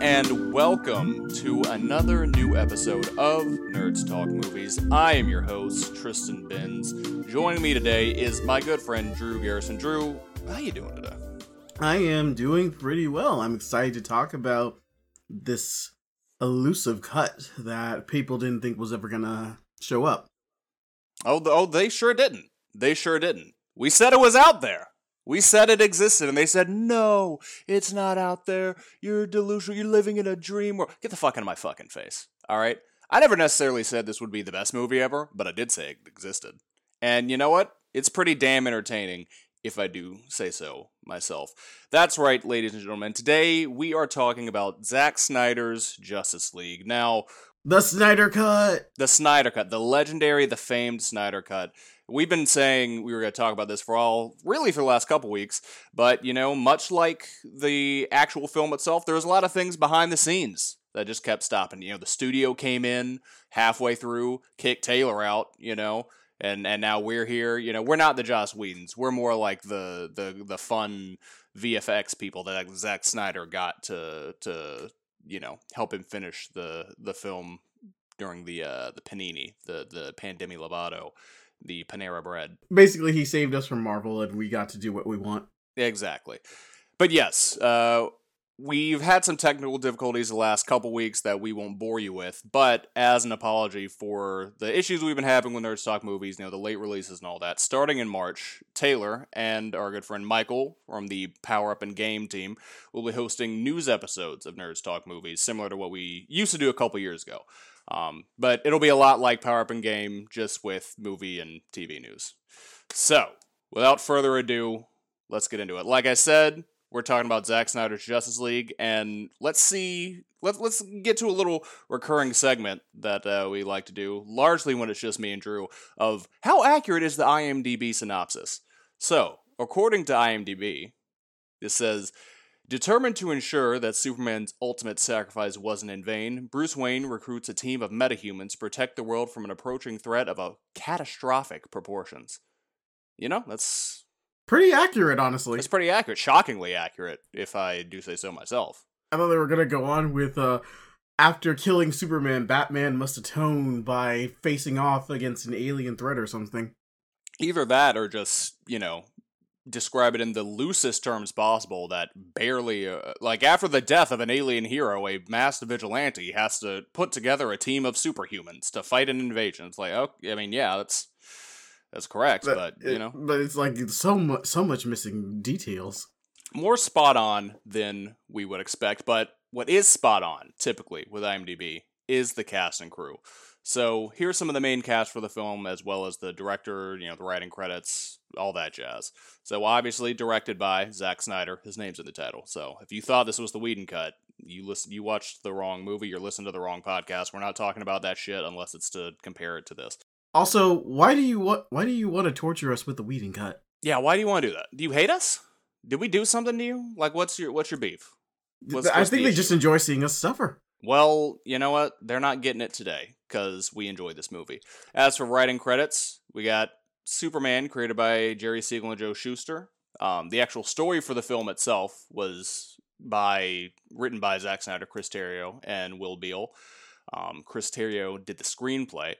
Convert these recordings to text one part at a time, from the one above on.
and welcome to another new episode of Nerds Talk Movies. I am your host, Tristan Benz. Joining me today is my good friend Drew Garrison. Drew, how are you doing today? I am doing pretty well. I'm excited to talk about this elusive cut that people didn't think was ever gonna show up. Oh, oh, they sure didn't. They sure didn't. We said it was out there. We said it existed, and they said, no, it's not out there. You're delusional. You're living in a dream world. Get the fuck out of my fucking face. All right? I never necessarily said this would be the best movie ever, but I did say it existed. And you know what? It's pretty damn entertaining, if I do say so myself. That's right, ladies and gentlemen. Today, we are talking about Zack Snyder's Justice League. Now, The Snyder Cut! the Snyder Cut, the legendary, the famed Snyder Cut. We've been saying we were going to talk about this for all, really for the last couple weeks, but you know, much like the actual film itself, there was a lot of things behind the scenes that just kept stopping. You know, the studio came in halfway through, kicked Taylor out, you know, and and now we're here. You know, we're not the Joss Whedons. We're more like the the the fun VFX people that Zack Snyder got to to you know help him finish the the film during the uh the panini the the pandemi lovato the panera bread. Basically, he saved us from Marvel and we got to do what we want. exactly. But yes uh we've had some technical difficulties the last couple weeks that we won't bore you with but as an apology for the issues we've been having with nerds talk movies you know the late releases and all that starting in march taylor and our good friend michael from the power up and game team will be hosting news episodes of nerds talk movies similar to what we used to do a couple years ago um, but it'll be a lot like Power Up and Game, just with movie and TV news. So, without further ado, let's get into it. Like I said, we're talking about Zack Snyder's Justice League, and let's see. Let's let's get to a little recurring segment that uh, we like to do, largely when it's just me and Drew, of how accurate is the IMDb synopsis. So, according to IMDb, it says Determined to ensure that Superman's ultimate sacrifice wasn't in vain, Bruce Wayne recruits a team of metahumans to protect the world from an approaching threat of a catastrophic proportions. You know, that's Pretty accurate, honestly. that's pretty accurate, shockingly accurate, if I do say so myself. I thought they were gonna go on with uh after killing Superman, Batman must atone by facing off against an alien threat or something. Either that, or just you know, describe it in the loosest terms possible. That barely, uh, like after the death of an alien hero, a masked vigilante has to put together a team of superhumans to fight an invasion. It's like, oh, I mean, yeah, that's that's correct, but, you it- know, but it's like so much, so much missing details. more spot on than we would expect. But what is spot on, typically with IMDb, is the cast and crew. So here's some of the main cast for the film, as well as the director, you know, the writing credits, all that jazz. So obviously directed by Zack Snyder. His name's in the title. So if you thought this was the Whedon cut, you listen, you watched the wrong movie. You're listening to the wrong podcast. We're not talking about that shit unless it's to compare it to this. Also, why do you want why do you want to torture us with the Whedon cut? Yeah, why do you want to do that? Do you hate us? Did we do something to you? Like, what's your what's your beef? What's- I what's think the they issue? just enjoy seeing us suffer. Well, you know what? They're not getting it today because we enjoyed this movie. As for writing credits, we got Superman, created by Jerry Siegel and Joe Shuster. Um, the actual story for the film itself was by written by Zack Snyder, Chris Terrio, and Will Beall. Um, Chris Terrio did the screenplay.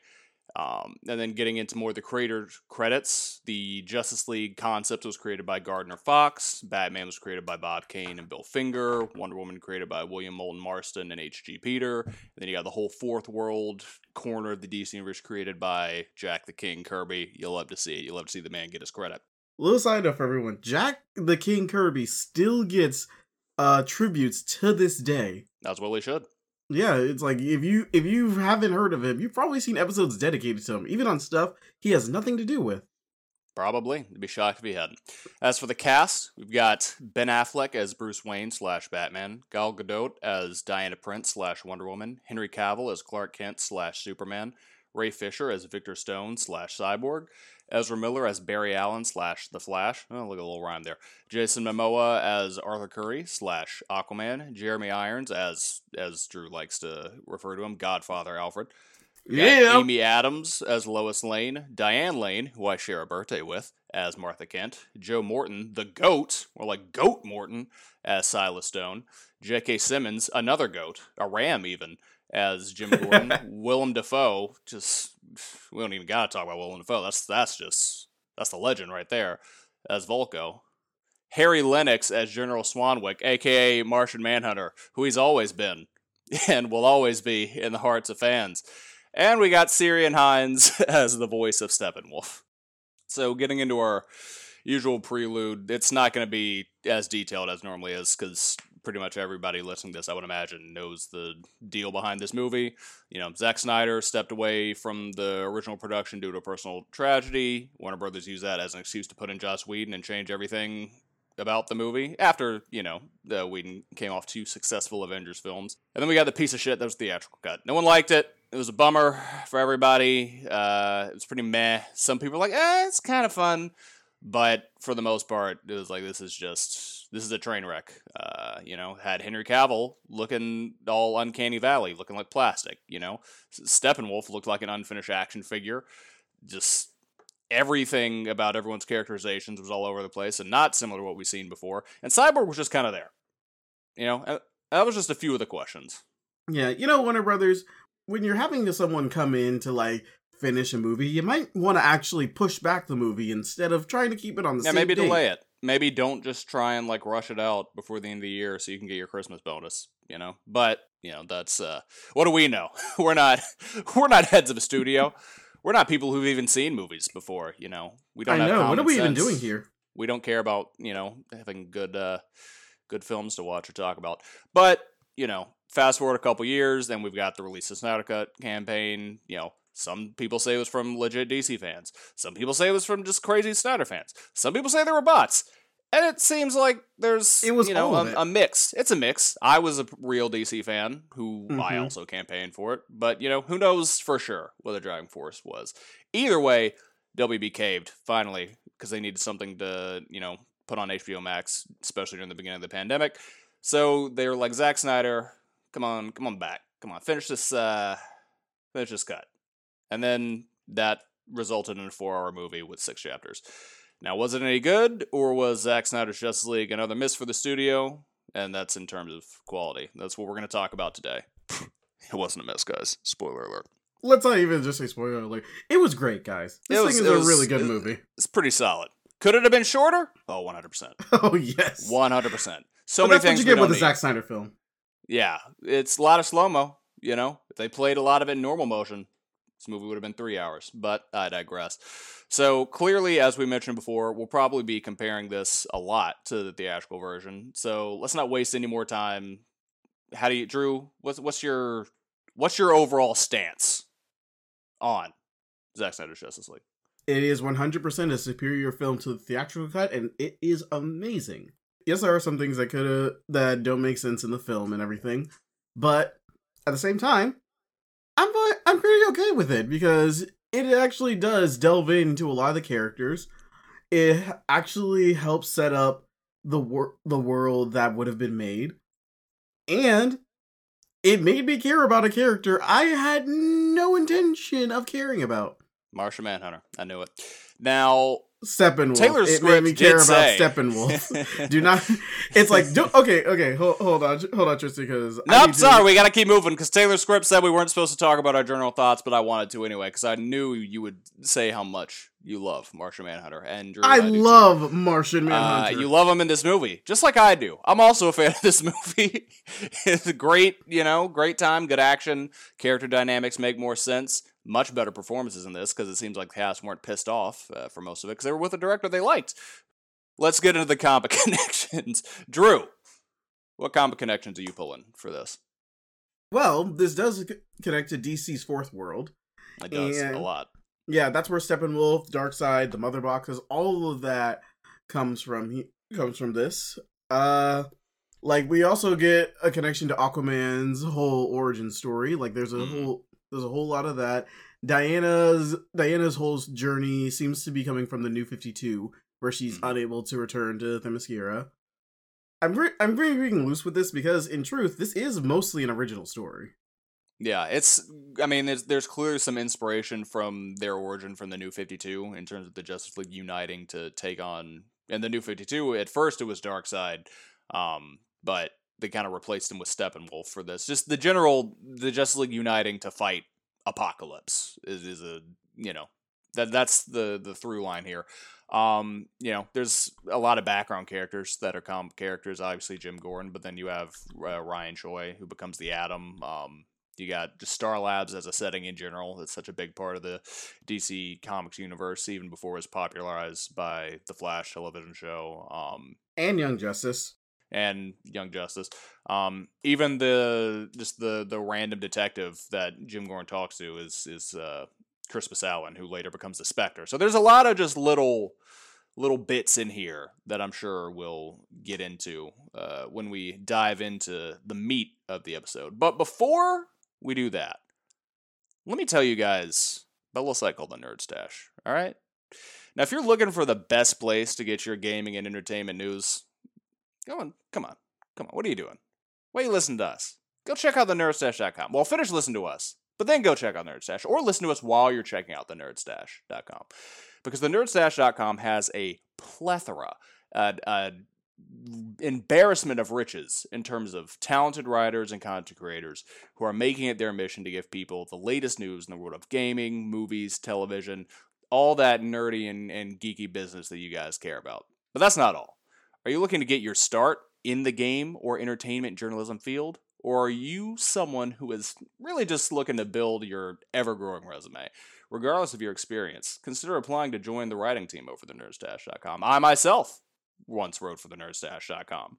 Um, and then getting into more of the creator credits, the Justice League concept was created by Gardner Fox. Batman was created by Bob Kane and Bill Finger. Wonder Woman created by William Moulton Marston and H.G. Peter. And then you got the whole fourth world corner of the DC universe created by Jack the King Kirby. You'll love to see it. You'll love to see the man get his credit. Little side note for everyone: Jack the King Kirby still gets uh tributes to this day. That's what we should. Yeah, it's like if you if you haven't heard of him, you've probably seen episodes dedicated to him, even on stuff he has nothing to do with. Probably. I'd be shocked if he hadn't. As for the cast, we've got Ben Affleck as Bruce Wayne slash Batman, Gal Gadot as Diana Prince slash Wonder Woman, Henry Cavill as Clark Kent slash Superman, Ray Fisher as Victor Stone slash Cyborg, Ezra Miller as Barry Allen slash The Flash. Oh, look at a little rhyme there. Jason Momoa as Arthur Curry slash Aquaman, Jeremy Irons as as Drew likes to refer to him, Godfather Alfred. Yeah. Amy Adams as Lois Lane, Diane Lane, who I share a birthday with, as Martha Kent, Joe Morton, the goat, or like Goat Morton, as Silas Stone, J.K. Simmons, another goat, a ram even, as Jim Gordon, Willem Dafoe, just we don't even gotta talk about Willem Dafoe. That's that's just that's the legend right there, as Vulko. Harry Lennix as General Swanwick, aka Martian Manhunter, who he's always been and will always be in the hearts of fans. And we got Ciarán Hinds as the voice of Steppenwolf. So, getting into our usual prelude, it's not going to be as detailed as normally is because pretty much everybody listening to this, I would imagine, knows the deal behind this movie. You know, Zack Snyder stepped away from the original production due to a personal tragedy. Warner Brothers used that as an excuse to put in Joss Whedon and change everything about the movie after, you know, the Whedon came off two successful Avengers films. And then we got the piece of shit that was the theatrical cut. No one liked it. It was a bummer for everybody. Uh, it was pretty meh. Some people were like, eh, it's kind of fun. But for the most part, it was like, this is just, this is a train wreck. Uh, you know, had Henry Cavill looking all Uncanny Valley, looking like plastic, you know. Steppenwolf looked like an unfinished action figure. Just everything about everyone's characterizations was all over the place and not similar to what we've seen before. And Cyborg was just kind of there. You know, that was just a few of the questions. Yeah, you know, Warner Brothers, when you're having someone come in to like finish a movie, you might want to actually push back the movie instead of trying to keep it on the Yeah, same maybe date. delay it. Maybe don't just try and like rush it out before the end of the year so you can get your Christmas bonus, you know? But, you know, that's uh what do we know? We're not we're not heads of a studio. We're not people who've even seen movies before, you know. We don't have know. What are we even doing here? we don't care about you know having good uh good films to watch or talk about but you know fast forward a couple years then we've got the release of Snyder Cut campaign you know some people say it was from legit DC fans. Some people say it was from just crazy Snyder fans. Some people say they were bots. And it seems like there's It was you know a, a mix. It's a mix. I was a real DC fan who I Mhm. also campaigned for it. But you know who knows for sure what the driving force was. Either way WB caved finally because they needed something to you know put on HBO Max, especially during the beginning of the pandemic. So they were like, Zack Snyder, come on, come on back, come on, finish this, uh, finish this cut, and then that resulted in a four-hour movie with six chapters. Now, was it any good, or was Zack Snyder's Justice League another miss for the studio? And that's in terms of quality. That's what we're going to talk about today. it wasn't a miss, guys. Spoiler alert. Let's not even just say spoiler alert. It was great, guys. This It was- thing is it a was- really good it- movie. It's pretty solid. Could it have been shorter? Oh, 100%. Oh yes. 100%. So But many that's what things you get with a need. Zack Snyder film. Yeah, it's a lot of slow mo. You know, they played a lot of it in normal motion, this movie would have been three hours. But I digress. So clearly, as we mentioned before, we'll probably be comparing this a lot to the theatrical version. So let's not waste any more time. How do you, Drew? What's what's your what's your overall stance on Zack Snyder's Justice League? It is 100% a superior film to the theatrical cut, and it is amazing. Yes, there are some things that could that don't make sense in the film and everything, but at the same time, I'm I'm pretty okay with it because it actually does delve into a lot of the characters. It actually helps set up the wor- the world that would have been made, and it made me care about a character I had no intention of caring about. Martian Manhunter. I knew it. Now, Steppenwolf. Taylor it made me care about say- Steppenwolf. do not. It's like do, okay, okay. Hold, hold on, hold on, Tristan, because No, I'm sorry. We got to keep moving because Taylor script said we weren't supposed to talk about our general thoughts, but I wanted to anyway because I knew you would say how much you love Martian Manhunter. And Drew, I do too. love Martian Uh, Manhunter. you love him in this movie, just like I do. I'm also a fan of this movie. it's a great, you know, great time, good action. Character dynamics make more sense. Much better performances in this because it seems like the cast weren't pissed off uh, for most of it because they were with a director they liked. Let's get into the comic connections. Drew, what comic connections are you pulling for this? well, this does connect to DC's Fourth World. It does a lot. Yeah, that's where Steppenwolf, Darkseid, the Mother Boxes, all of that comes from. He comes from this. Uh, like we also get a connection to Aquaman's whole origin story. Like there's a Mhm. whole there's a whole lot of that. Diana's Diana's whole journey seems to be coming from the New Fifty Two, where she's Mhm. unable to return to Themyscira. I'm re- I'm very being loose with this because in truth, this is mostly an original story. Yeah, it's. I mean, there's there's clearly some inspiration from their origin from the New Fifty Two in terms of the Justice League uniting to take on. And the New Fifty Two, at first, it was Darkseid, um, but they kind of replaced him with Steppenwolf for this. Just the general, the Justice League uniting to fight Apokolips is, is a you know that that's the the through line here. Um, you know, there's a lot of background characters that are comic characters. Obviously, Jim Gordon, but then you have uh, Ryan Choi who becomes the Atom. Um, you got just Star Labs as a setting in general. It's such a big part of the DC Comics universe, even before it was popularized by the Flash television show. Um, and Young Justice and Young Justice. Um, even the just the the random detective that Jim Gordon talks to is is uh, Crispus Allen, who later becomes the Spectre. So there's a lot of just little little bits in here that I'm sure we'll get into uh, when we dive into the meat of the episode. But before we do that, let me tell you guys about a little site called the Nerd Stash. All right. Now, if you're looking for the best place to get your gaming and entertainment news, go on. Come on. Come on. What are you doing? Why you listening to us? Go check out the nerdstash.com. Well, finish listening to us, but then go check out Nerdstash or listen to us while you're checking out the nerdstash.com. Because the nerdstash.com has a plethora, uh, uh, embarrassment of riches in terms of talented writers and content creators who are making it their mission to give people the latest news in the world of gaming, movies, television, all that nerdy and, and geeky business that you guys care about. But that's not all. Are you looking to get your start in the game or entertainment journalism field? Or are you someone who is really just looking to build your ever growing resume? Regardless of your experience, consider applying to join the writing team over the nerdstash.com. I myself once wrote for the nerdstash.com.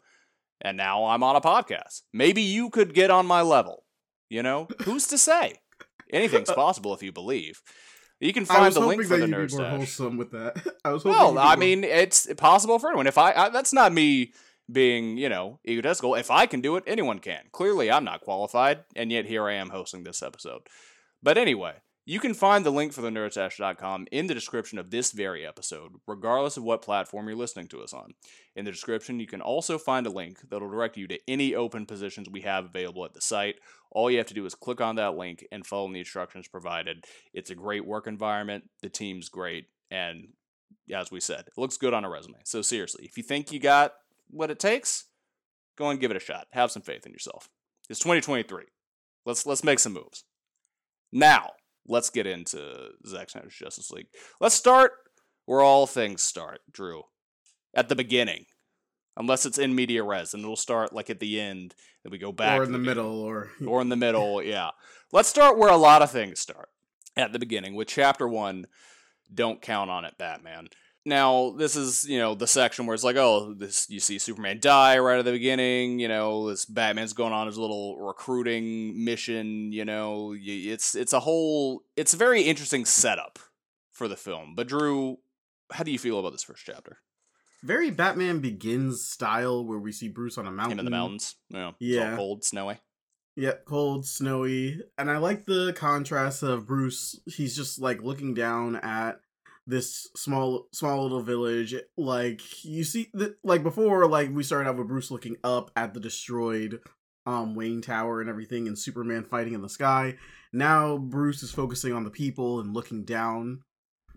And now I'm on a podcast. Maybe you could get on my level. You know, who's to say? Anything's possible if you believe. You can find the link for the nerd stash. wholesome with that. I was well. I mean, it's possible for anyone. If I, I, that's not me being, you know, egotistical. If I can do it, anyone can. Clearly, I'm not qualified, and yet here I am hosting this episode. But anyway, you can find the link for the nerdstash.com in the description of this very episode, regardless of what platform you're listening to us on. In the description, you can also find a link that'll direct you to any open positions we have available at the site. All you have to do is click on that link and follow the instructions provided. It's a great work environment, the team's great, and as we said, it looks good on a resume. So seriously, if you think you got what it takes, go and give it a shot. Have some faith in yourself. It's 2023. Let's let's make some moves. Now, let's get into Zack Snyder's Justice League. Let's start where all things start, Drew. At the beginning. Unless it's in media res, and it'll start like at the end, and we go back. Or in the, the middle, or or in the middle, yeah. Let's start where a lot of things start. At the beginning, with chapter one, don't count on it, Batman. Now, this is, you know, the section where it's like, oh, this you see Superman die right at the beginning, you know, this Batman's going on his little recruiting mission, you know, it's it's a whole it's a very interesting setup for the film. But Drew, how do you feel about this first chapter? Very Batman Begins style where we see Bruce on a mountain. Him in the mountains. Yeah. Yeah. cold, snowy. Yeah, cold, snowy. And I like the contrast of Bruce. He's just like looking down at this small small little village like you see that like before like we started out with bruce looking up at the destroyed um wayne tower and everything and superman fighting in the sky. Now bruce is focusing on the people and looking down.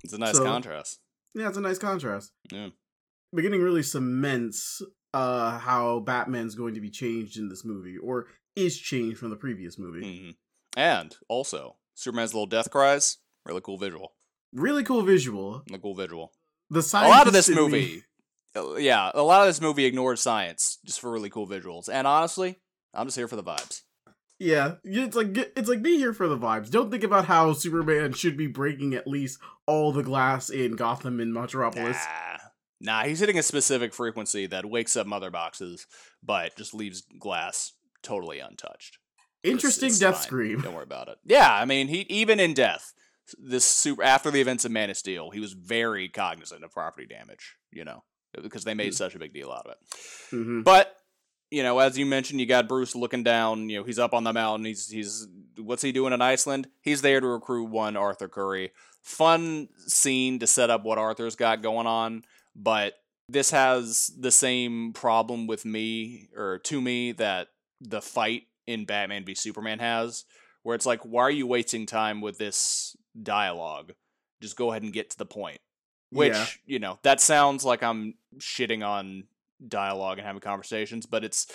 It's a nice so, contrast. Yeah it's a nice contrast. Yeah. Beginning really cements uh how batman's going to be changed in this movie or is changed from the previous movie. Mm-hmm. and also superman's little death cries really cool visual really cool visual. A cool visual. The science. a lot of this movie, uh, yeah, a lot of this movie ignores science just for really cool visuals. And honestly, I'm just here for the vibes. Yeah, it's like it's like be here for the vibes. Don't think about how Superman should be breaking at least all the glass in Gotham and Metropolis. Nah, nah he's hitting a specific frequency that wakes up mother boxes, but just leaves glass totally untouched. Interesting it's, it's death fine. scream. Don't worry about it. Yeah, I mean, he even in death, this super after the events of Man of Steel, he was very cognizant of property damage. You know, because they made mm-hmm. such a big deal out of it. Mm-hmm. But you know, as you mentioned, you got Bruce looking down. You know, he's up on the mountain. He's he's what's he doing in Iceland? He's there to recruit one Arthur Curry. Fun scene to set up what Arthur's got going on, but this has the same problem with me or to me that the fight in Batman v Superman has, where it's like, why are you wasting time with this dialogue? Just go ahead and get to the point. Which, Yeah. you know, that sounds like I'm shitting on dialogue and having conversations, but it's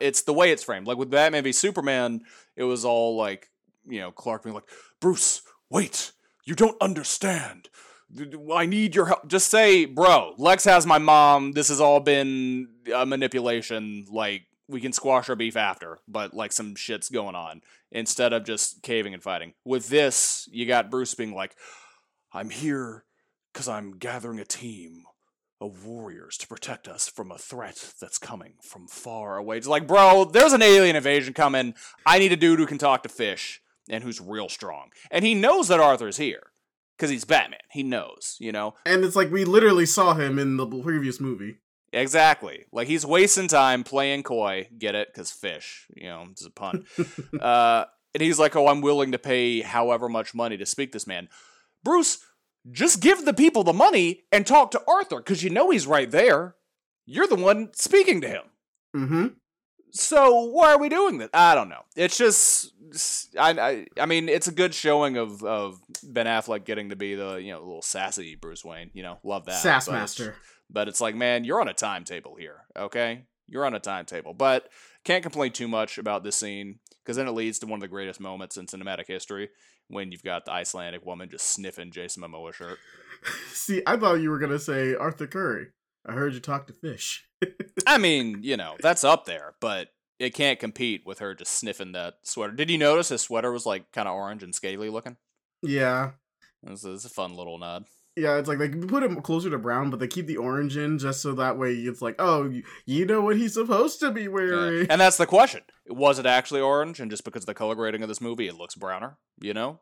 it's the way it's framed. Like with Batman v Superman, it was all like, you know, Clark being like, Bruce, wait, you don't understand. I need your help. Just say, bro, Lex has my mom. This has all been a manipulation. Like, we can squash our beef after, but like some shit's going on instead of just caving and fighting. With this, you got Bruce being like, I'm here because I'm gathering a team of warriors to protect us from a threat that's coming from far away. It's like, bro, there's an alien invasion coming. I need a dude who can talk to fish and who's real strong. And he knows that Arthur's here because he's Batman. He knows, you know? And it's like we literally saw him in the previous movie. Exactly. Like he's wasting time playing coy. Get it? Because fish, you know, it's a pun. uh, and he's like, oh, I'm willing to pay however much money to speak this man. Bruce, just give the people the money and talk to Arthur because you know he's right there. You're the one speaking to him. Mm-hmm. So why are we doing this? I don't know. It's just, I, I, I mean, it's a good showing of of Ben Affleck getting to be the you know little sassy Bruce Wayne. You know, love that. Sass Master. But it's like, man, you're on a timetable here, okay? You're on a timetable. But can't complain too much about this scene because then it leads to one of the greatest moments in cinematic history when you've got the Icelandic woman just sniffing Jason Momoa shirt. See, I thought you were gonna say Arthur Curry. I heard you talk to fish. I mean, you know, that's up there, but it can't compete with her just sniffing that sweater. Did you notice his sweater was like kind of orange and scaly looking? Yeah. A, it's a fun little nod. Yeah, it's like they put him closer to brown, but they keep the orange in just so that way it's like, oh, you, know what he's supposed to be Yeah. wearing. And that's the question. Was it actually orange? And just because of the color grading of this movie, it looks browner? You know?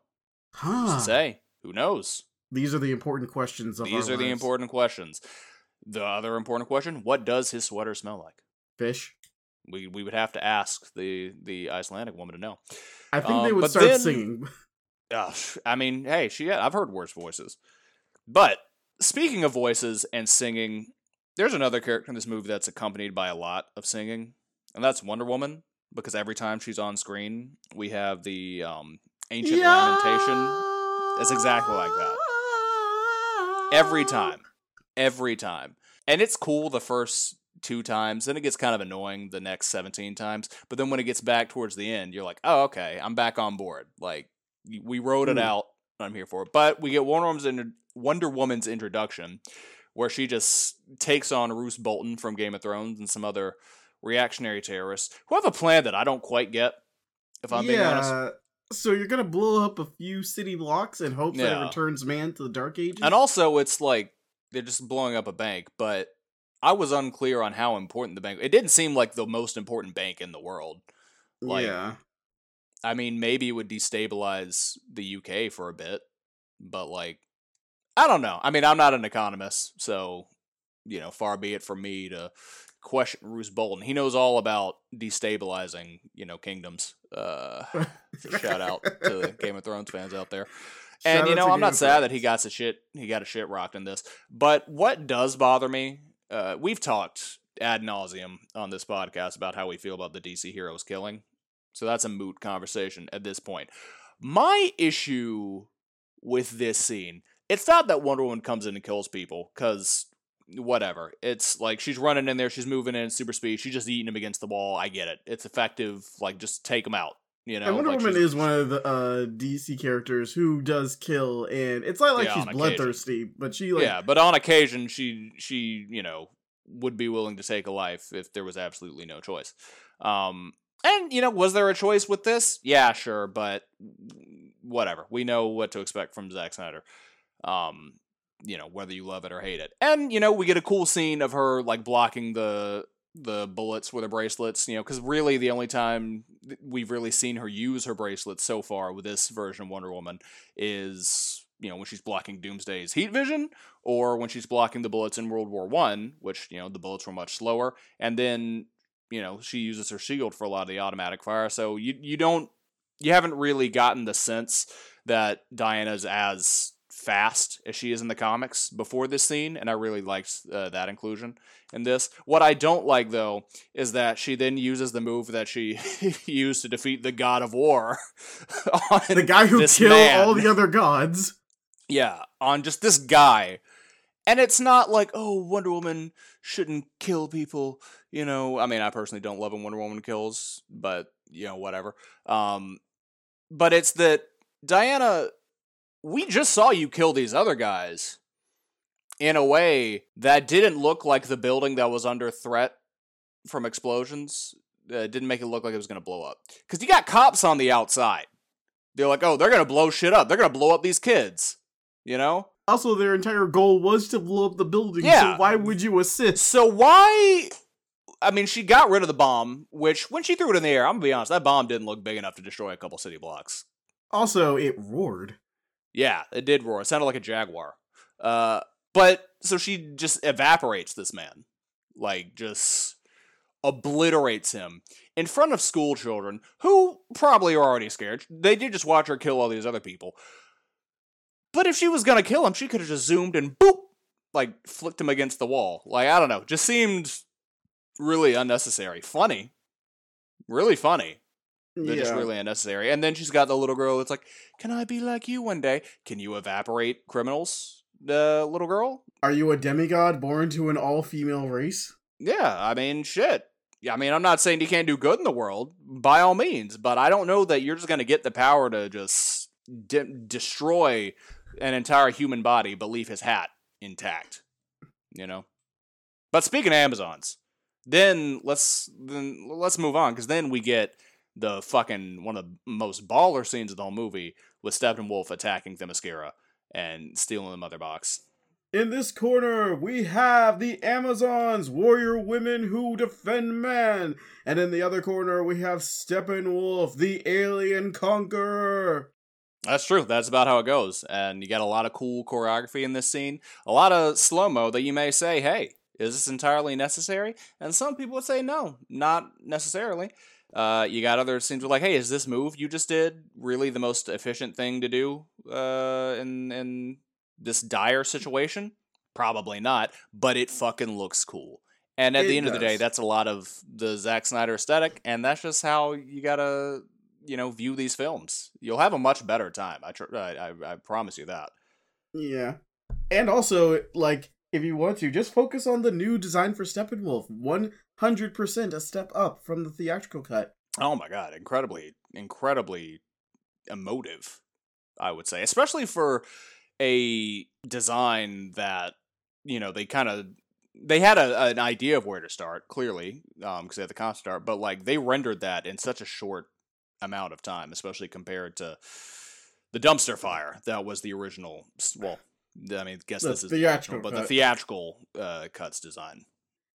Huh. to say? Who knows? These are the important questions of These are the important questions. The other important question: What does his sweater smell like? fish. We we would have to ask the the Icelandic woman to know. I think they Um, would but start then- singing. Ugh, I mean, hey, she I've heard worse voices. But speaking of voices and singing, there's another character in this movie that's accompanied by a lot of singing, and that's Wonder Woman. Because every time she's on screen, we have the um, ancient lamentation. It's exactly like that. Every time. Every time. And it's cool the first two times, then it gets kind of annoying the next 17 times. But then when it gets back towards the end, you're like, oh, okay, I'm back on board. Like, we wrote it Hmm. out, I'm here for it. But we get Wonder Woman's, intro- Wonder Woman's introduction, where she just takes on Roose Bolton from Game of Thrones and some other reactionary terrorists who have a plan that I don't quite get, if I'm being honest. yeah. So you're gonna blow up a few city blocks in hopes that it returns man to the Dark Ages. And also, it's like they're just blowing up a bank, but I was unclear on how important the bank. It didn't seem like the most important bank in the world. like- yeah. I mean, maybe it would destabilize the UK for a bit, but like, I don't know. I mean, I'm not an economist, so you know, far be it from me to question Roose Bolton. He knows all about destabilizing, you know, kingdoms. Uh, so shout out to the Game of Thrones fans out there. And Shout you know, I'm Game not sad that he got a shit he got a shit rocked in this. But what does bother me, uh, we've talked ad nauseum on this podcast about how we feel about the DC heroes killing. So that's a moot conversation at this point. My issue with this scene, it's not that Wonder Woman comes in and kills people, because whatever. It's like she's running in there, she's moving in super speed, she's just eating them against the wall. I get it. It's effective. Like just take them out. You know, and Wonder like Woman is one of the uh, DC characters who does kill, and it's not like Yeah, she's on occasion. bloodthirsty, but she like yeah, but on occasion she she you know would be willing to take a life if there was absolutely no choice. Um, and you know, was there a choice with this? Yeah, sure, but whatever. We know what to expect from Zack Snyder. Um, you know, whether you love it or hate it. And you know, we get a cool scene of her like blocking the the bullets with her bracelets, you know, because really the only time we've really seen her use her bracelets so far with this version of Wonder Woman is, you know, when she's blocking Doomsday's heat vision, or when she's blocking the bullets in World War One, which you know the bullets were much slower, and then you know she uses her shield for a lot of the automatic fire. So you you don't you haven't really gotten the sense that Diana's as fast as she is in the comics before this scene, and I really liked uh, that inclusion in this. What I don't like though is that she then uses the move that she used to defeat the God of War, the guy who killed man. all the other gods. Yeah, on just this guy. And it's not like, oh, Wonder Woman shouldn't kill people. You know, I mean, I personally don't love when Wonder Woman kills, but, you know, whatever. Um, but it's that Diana, we just saw you kill these other guys in a way that didn't look like the building that was under threat from explosions. Uh, didn't make it look like it was going to blow up. Because you got cops on the outside. They're like, oh, they're going to blow shit up. They're going to blow up these kids. You know? Also, their entire goal was to blow up the building. Yeah. So why would you assist? So why? I mean, she got rid of the bomb, which when she threw it in the air, I'm gonna be honest, that bomb didn't look big enough to destroy a couple city blocks. Also, it roared. Yeah, it did roar. It sounded like a jaguar. Uh, but so she just evaporates this man, like just obliterates him in front of school children who probably are already scared. They did just watch her kill all these other people. But if she was gonna kill him, she could have just zoomed and boop, like flicked him against the wall. Like I don't know, just seemed really unnecessary. Funny, really funny. They're yeah. just really unnecessary. And then she's got the little girl that's like, "Can I be like you one day? Can you evaporate criminals?" The little girl. Are you a demigod born to an all-female race? Yeah, I mean, shit. Yeah, I mean, I'm not saying you can't do good in the world, by all means, but I don't know that you're just gonna get the power to just de- destroy an entire human body but leave his hat intact. You know. But speaking of Amazons, then let's then let's move on because then we get the fucking one of the most baller scenes of the whole movie with Steppenwolf attacking Themyscira and stealing the mother box. In this corner, we have the Amazons, warrior women who defend man. And in the other corner, we have Steppenwolf, the alien conqueror. That's true. That's about how it goes. And you got a lot of cool choreography in this scene. A lot of slow mo that you may say, hey, is this entirely necessary? And some people would say, no, not necessarily. Uh, you got other scenes where like, hey, is this move you just did really the most efficient thing to do uh, in in this dire situation? Probably not, but it fucking looks cool. And at it the end does. of the day, that's a lot of the Zack Snyder aesthetic, and that's just how you gotta you know view these films. You'll have a much better time. I tr- I, I, I promise you that. Yeah, and also like if you want to, just focus on the new design for Steppenwolf. One hundred percent a step up from the theatrical cut. Oh my god, incredibly, incredibly emotive. I would say, especially for a design that you know they kind of they had a, an idea of where to start clearly because um, they had the concept art, but like they rendered that in such a short amount of time, especially compared to the dumpster fire that was the original. Well, I mean, I guess the this is theatrical, but cut. the theatrical uh, cuts design.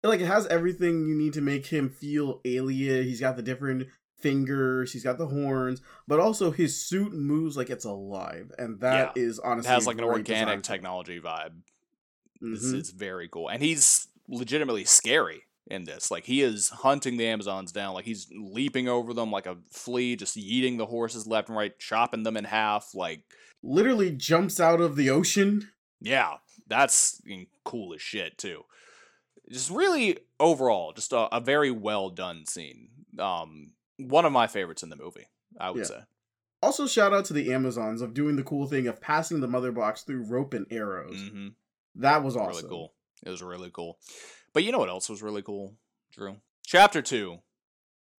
Like it has everything you need to make him feel alien. He's got the different fingers, he's got the horns, but also his suit moves like it's alive, and that yeah. is honestly it has like an organic technology vibe. Mm-hmm. It's, it's very cool, and he's legitimately scary in this. Like he is hunting the Amazons down, like he's leaping over them like a flea, just eating the horses left and right, chopping them in half, like literally jumps out of the ocean. Yeah, that's cool as shit too. Just really overall, just a, a very well done scene. Um, one of my favorites in the movie, I would yeah. say. Also, shout out to the Amazons of doing the cool thing of passing the mother box through rope and arrows. Mm-hmm. That was awesome. Really cool. It was really cool. But you know what else was really cool, Drew? Chapter two,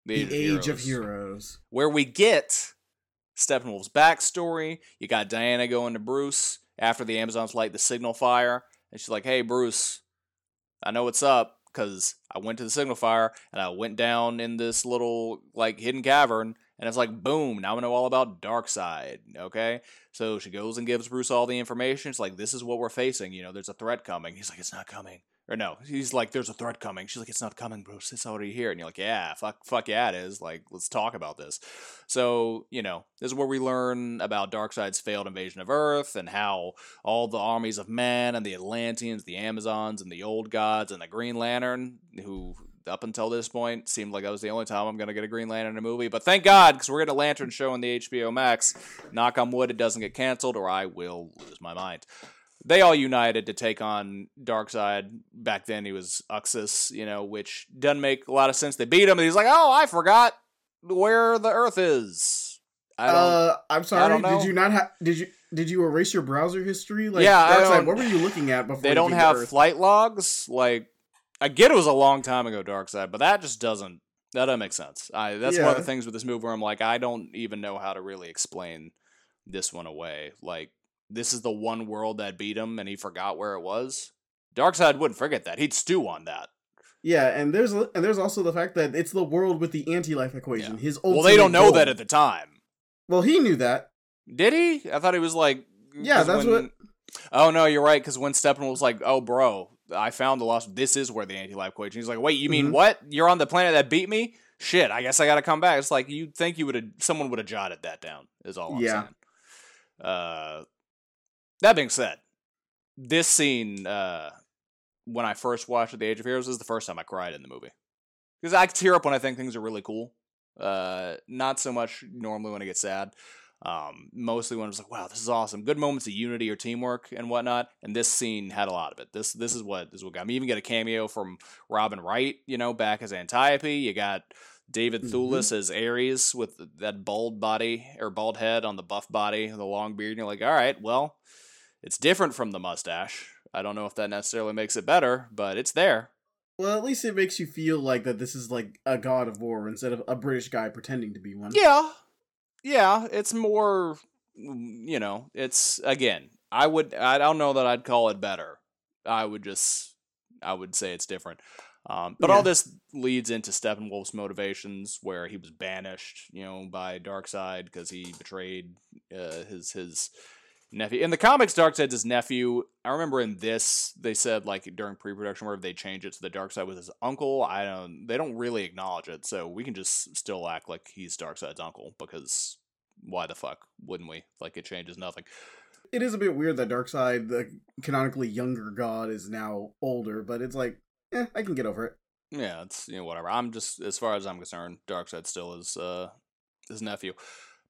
the, the Age, of, Heroes, of Heroes, where we get Steppenwolf's backstory. You got Diana going to Bruce after the Amazons light the signal fire, and she's like, "Hey, Bruce, I know what's up because I went to the signal fire and I went down in this little like hidden cavern." And it's like, boom, now I know all about Darkseid. Okay. So she goes and gives Bruce all the information. It's like, this is what we're facing. You know, there's a threat coming. He's like, it's not coming. Or no, he's like, "There's a threat coming." She's like, "It's not coming, Bruce. It's already here." And you're like, "Yeah, fuck, fuck yeah, it is." Like, let's talk about this. So, you know, this is where we learn about Darkseid's failed invasion of Earth and how all the armies of men and the Atlanteans, the Amazons, and the Old Gods and the Green Lantern, who up until this point, seemed like that was the only time I'm going to get a Green Lantern in a movie. But thank God, because we're getting a Lantern show on the HBO Max. Knock on wood, it doesn't get canceled, or I will lose my mind. They all united to take on Darkseid. Back then, he was Uxas, you know, which doesn't make a lot of sense. They beat him, and he's like, "Oh, I forgot where the Earth is." I don't. Uh, I'm sorry. Did you not have? Did you did you erase your browser history? Like, yeah, Darkseid, what were you looking at before? They don't have the flight logs. Like, I get it was a long time ago, Darkseid, but that just doesn't that doesn't make sense. I that's yeah. one of the things with this movie where I'm like, I don't even know how to really explain this one away. Like, this is the one world that beat him, and he forgot where it was. Darkseid wouldn't forget that. He'd stew on that. Yeah, and there's and there's also the fact that it's the world with the anti-life equation. Yeah. His well, they don't know goal. that at the time. Well, he knew that. Did he? I thought he was like. Yeah, that's when, what. Oh no, you're right. Because when Steppenwolf was like, "Oh, bro, I found the lost. This is where the anti-life equation." He's like, "Wait, you mean mm-hmm. what? You're on the planet that beat me? Shit, I guess I got to come back." It's like you think you would have someone would have jotted that down. Is all I'm yeah. saying. Uh, that being said, this scene, uh, when I first watched The Age of Heroes, is the first time I cried in the movie because I tear up when I think things are really cool. Uh, not so much normally when I get sad. Um, mostly when I was like, wow, this is awesome. Good moments of unity or teamwork and whatnot. And this scene had a lot of it. This this is what this is what got me. Even get a cameo from Robin Wright, you know, back as Antiope. You got David mm-hmm. Thewlis as Ares with that bald body or bald head on the buff body, the long beard. And you're like, all right, well, it's different from the mustache. I don't know if that necessarily makes it better, but it's there. Well, at least it makes you feel like that this is like a god of war instead of a British guy pretending to be one. Yeah. Yeah, it's more you know, it's again, I would I don't know that I'd call it better. I would just I would say it's different. Um, but yeah. all this leads into Steppenwolf's motivations, where he was banished, you know, by Darkseid because he betrayed uh, his his nephew. In the comics, Darkseid's his nephew. I remember in this they said like during pre-production where they change it to the Darkseid was his uncle. I don't. They don't really acknowledge it, so we can just still act like he's Darkseid's uncle because why the fuck wouldn't we? Like it changes nothing. It is a bit weird that Darkseid, the canonically younger god, is now older, but it's like, eh, I can get over it. Yeah, it's you know whatever. I'm just as far as I'm concerned, Darkseid still is uh his nephew.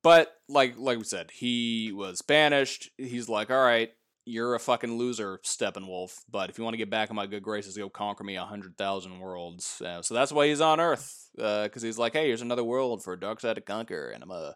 But like like we said, he was banished. He's like, all right, you're a fucking loser, Steppenwolf. But if you want to get back in my good graces, go conquer me a hundred thousand worlds. Uh, so that's why he's on Earth, because uh, he's like, hey, here's another world for Darkseid to conquer, and I'm a,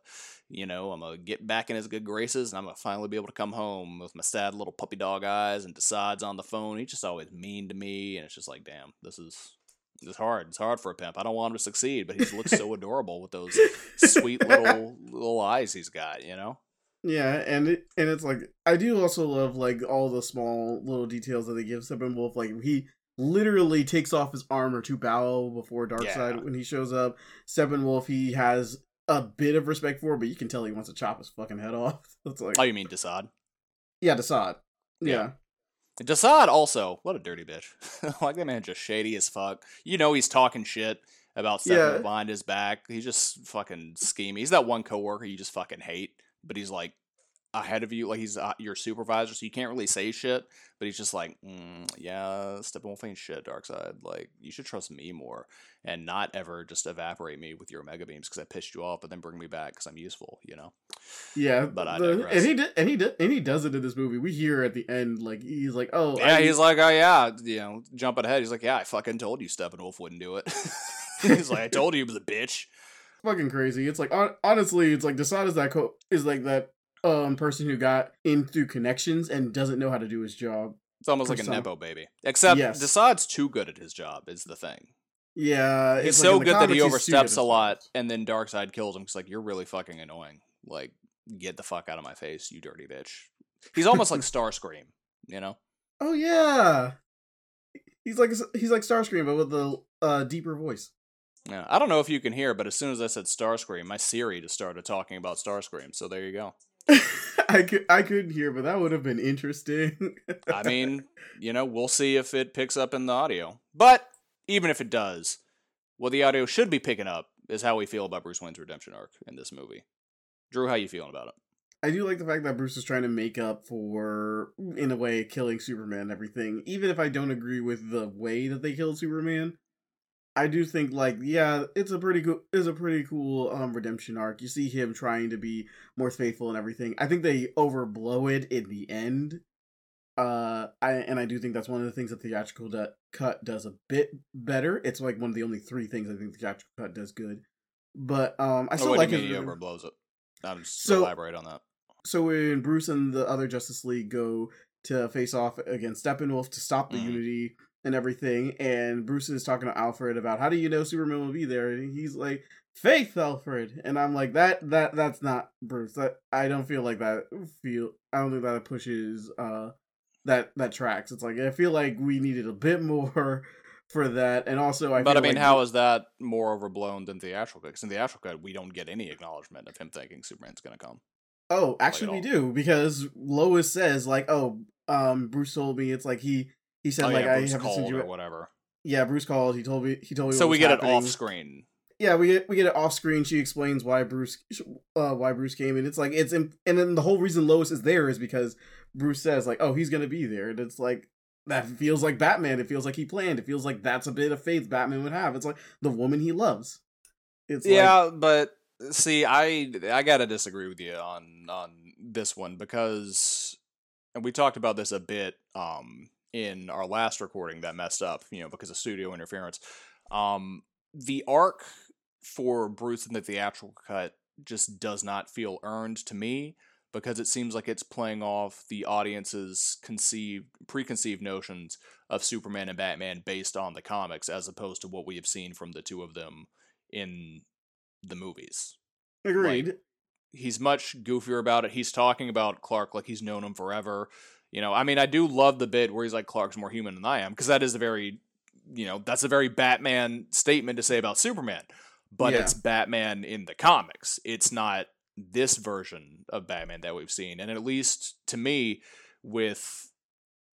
you know, I'm gonna get back in his good graces, and I'm gonna finally be able to come home with my sad little puppy dog eyes. And decides on the phone. He's just always mean to me, and it's just like, damn, this is it's hard. It's hard for a pimp. I don't want him to succeed, but he looks so adorable with those sweet little little eyes he's got. You know. Yeah, and it, and it's like I do also love like all the small little details that they give Steppenwolf. Like he literally takes off his armor to bow before Darkseid yeah. when he shows up. Steppenwolf he has a bit of respect for, but you can tell he wants to chop his fucking head off. It's like oh, you mean Desaad? Yeah, Desaad. Yeah. yeah. Desaad also, what a dirty bitch. like that man just shady as fuck. You know he's talking shit about stuff yeah. behind his back. He's just fucking scheming. He's that one coworker you just fucking hate, but he's like ahead of you, like he's uh, your supervisor, so you can't really say shit. But he's just like, mm, yeah, Steppenwolf ain't shit, Darkseid. Like you should trust me more and not ever just evaporate me with your mega beams because I pissed you off, but then bring me back because I'm useful, you know. Yeah, but I the, and he did, and he did, and he does it in this movie. We hear at the end, like he's like, oh, yeah, I, he's like, oh yeah, you know, jumping ahead. He's like, yeah, I fucking told you, Steppenwolf wouldn't do it. he's like, I told you, he was a bitch. Fucking crazy. It's like honestly, it's like Desaad is that co- is like that um person who got in through connections and doesn't know how to do his job. It's almost like a some. nepo baby. Except yes. Desaad's too good at his job. Is the thing. Yeah, he's so like good that he oversteps a lot, and then Darkseid kills him. Cause like you're really fucking annoying. Like get the fuck out of my face, you dirty bitch. He's almost like Starscream, you know? Oh yeah, he's like he's like Starscream, but with a uh, deeper voice. Yeah, I don't know if you can hear, but as soon as I said Starscream, my Siri just started talking about Starscream. So there you go. I could I couldn't hear, but that would have been interesting. I mean, you know, we'll see if it picks up in the audio. But even if it does, what the audio should be picking up is how we feel about Bruce Wayne's redemption arc in this movie. Drew, how you feeling about it? I do like the fact that Bruce is trying to make up for, in a way, killing Superman and everything. Even if I don't agree with the way that they killed Superman, I do think like yeah, it's a pretty cool it's a pretty cool um redemption arc. You see him trying to be more faithful and everything. I think they overblow it in the end. Uh, I and I do think that's one of the things that theatrical du- cut does a bit better. It's like one of the only three things I think the theatrical cut does good. But um, I Oh, still what like it. you his mean he overblows it? I'm just So- elaborate on that. so when Bruce and the other Justice League go to face off against Steppenwolf to stop the Mhm. Unity and everything, and Bruce is talking to Alfred about how do you know Superman will be there, and he's like, "Faith, Alfred," and I'm like, that that that's not Bruce. That I don't feel like that feel. I don't think that pushes uh that that tracks. It's like I feel like we needed a bit more for that, and also I. but I mean, like how is that more overblown than theatrical? Cut? Because in theatrical cut, we don't get any acknowledgement of him thinking Superman's going to come. Oh, actually, we do because Lois says like, "Oh, um, Bruce told me it's like he he said oh like yeah, I Bruce have to send you." or whatever. Yeah, Bruce called. He told me. He told me. So we get happening. it off screen. Yeah, we get we get it off screen. She explains why Bruce uh, why Bruce came, and it's like it's in, and then the whole reason Lois is there is because Bruce says like, "Oh, he's gonna be there," and it's like that feels like Batman. It feels like he planned. It feels like that's a bit of faith Batman would have. It's like the woman he loves. It's like, yeah, but see, I I gotta disagree with you on on this one because, and we talked about this a bit um in our last recording that messed up, you know, because of studio interference. Um, the arc for Bruce in the theatrical cut just does not feel earned to me because it seems like it's playing off the audience's conceived preconceived notions of Superman and Batman based on the comics as opposed to what we have seen from the two of them in the movies. agreed. He's much goofier about it. He's talking about Clark like he's known him forever. You know, I mean, I do love the bit where he's like Clark's more human than I am because that is a very, you know, that's a very Batman statement to say about Superman. But Yeah. it's Batman in the comics. It's not this version of Batman that we've seen. And at least to me, with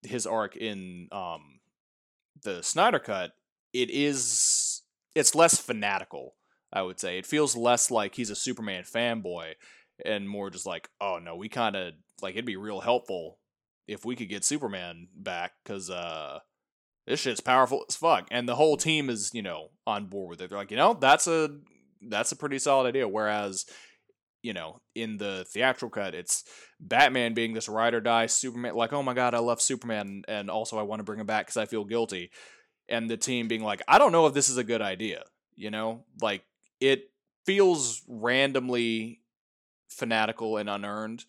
his arc in um the Snyder cut, it is it's less fanatical, I would say. It feels less like he's a Superman fanboy and more just like, oh no, we kind of like it'd be real helpful if we could get Superman back cuz uh this shit's powerful as fuck and the whole team is, you know, on board with it. They're like, "You know, that's a that's a pretty solid idea." Whereas you know, in the theatrical cut, it's Batman being this ride or die Superman, like, oh my god, I love Superman, and also I want to bring him back because I feel guilty. And the team being like, I don't know if this is a good idea. You know, like it feels randomly fanatical and unearned,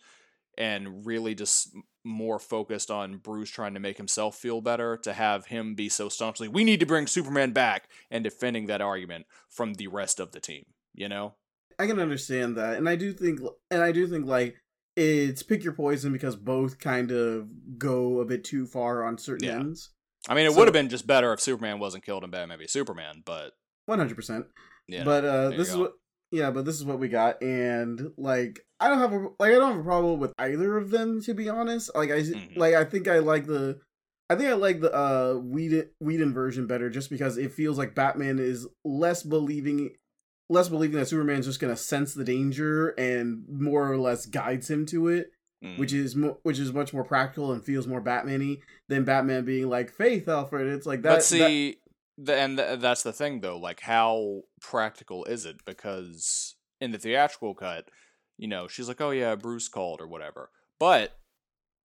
and really just more focused on Bruce trying to make himself feel better. To have him be so staunchly, we need to bring Superman back, and defending that argument from the rest of the team. You know. I can understand that, and I do think, and I do think like it's pick your poison because both kind of go a bit too far on certain Yeah. ends. I mean, it So- would have been just better if Superman wasn't killed in Batman v Superman, but One hundred percent. yeah. But uh, this is what, yeah, but this is what we got, and like I don't have a like I don't have a problem with either of them to be honest. Like I Mhm. like I think I like the. I think I like the uh Whedon, Whedon version better just because it feels like Batman is less believing less believing that Superman's just gonna sense the danger and more or less guides him to it. Mm. which is mo- which is much more practical and feels more Batman-y than Batman being like Faith Alfred. It's like that. but see, the, and th- that's the thing though. Like, how practical is it? Because in the theatrical cut, you know, she's like, "Oh yeah, Bruce called" or whatever. But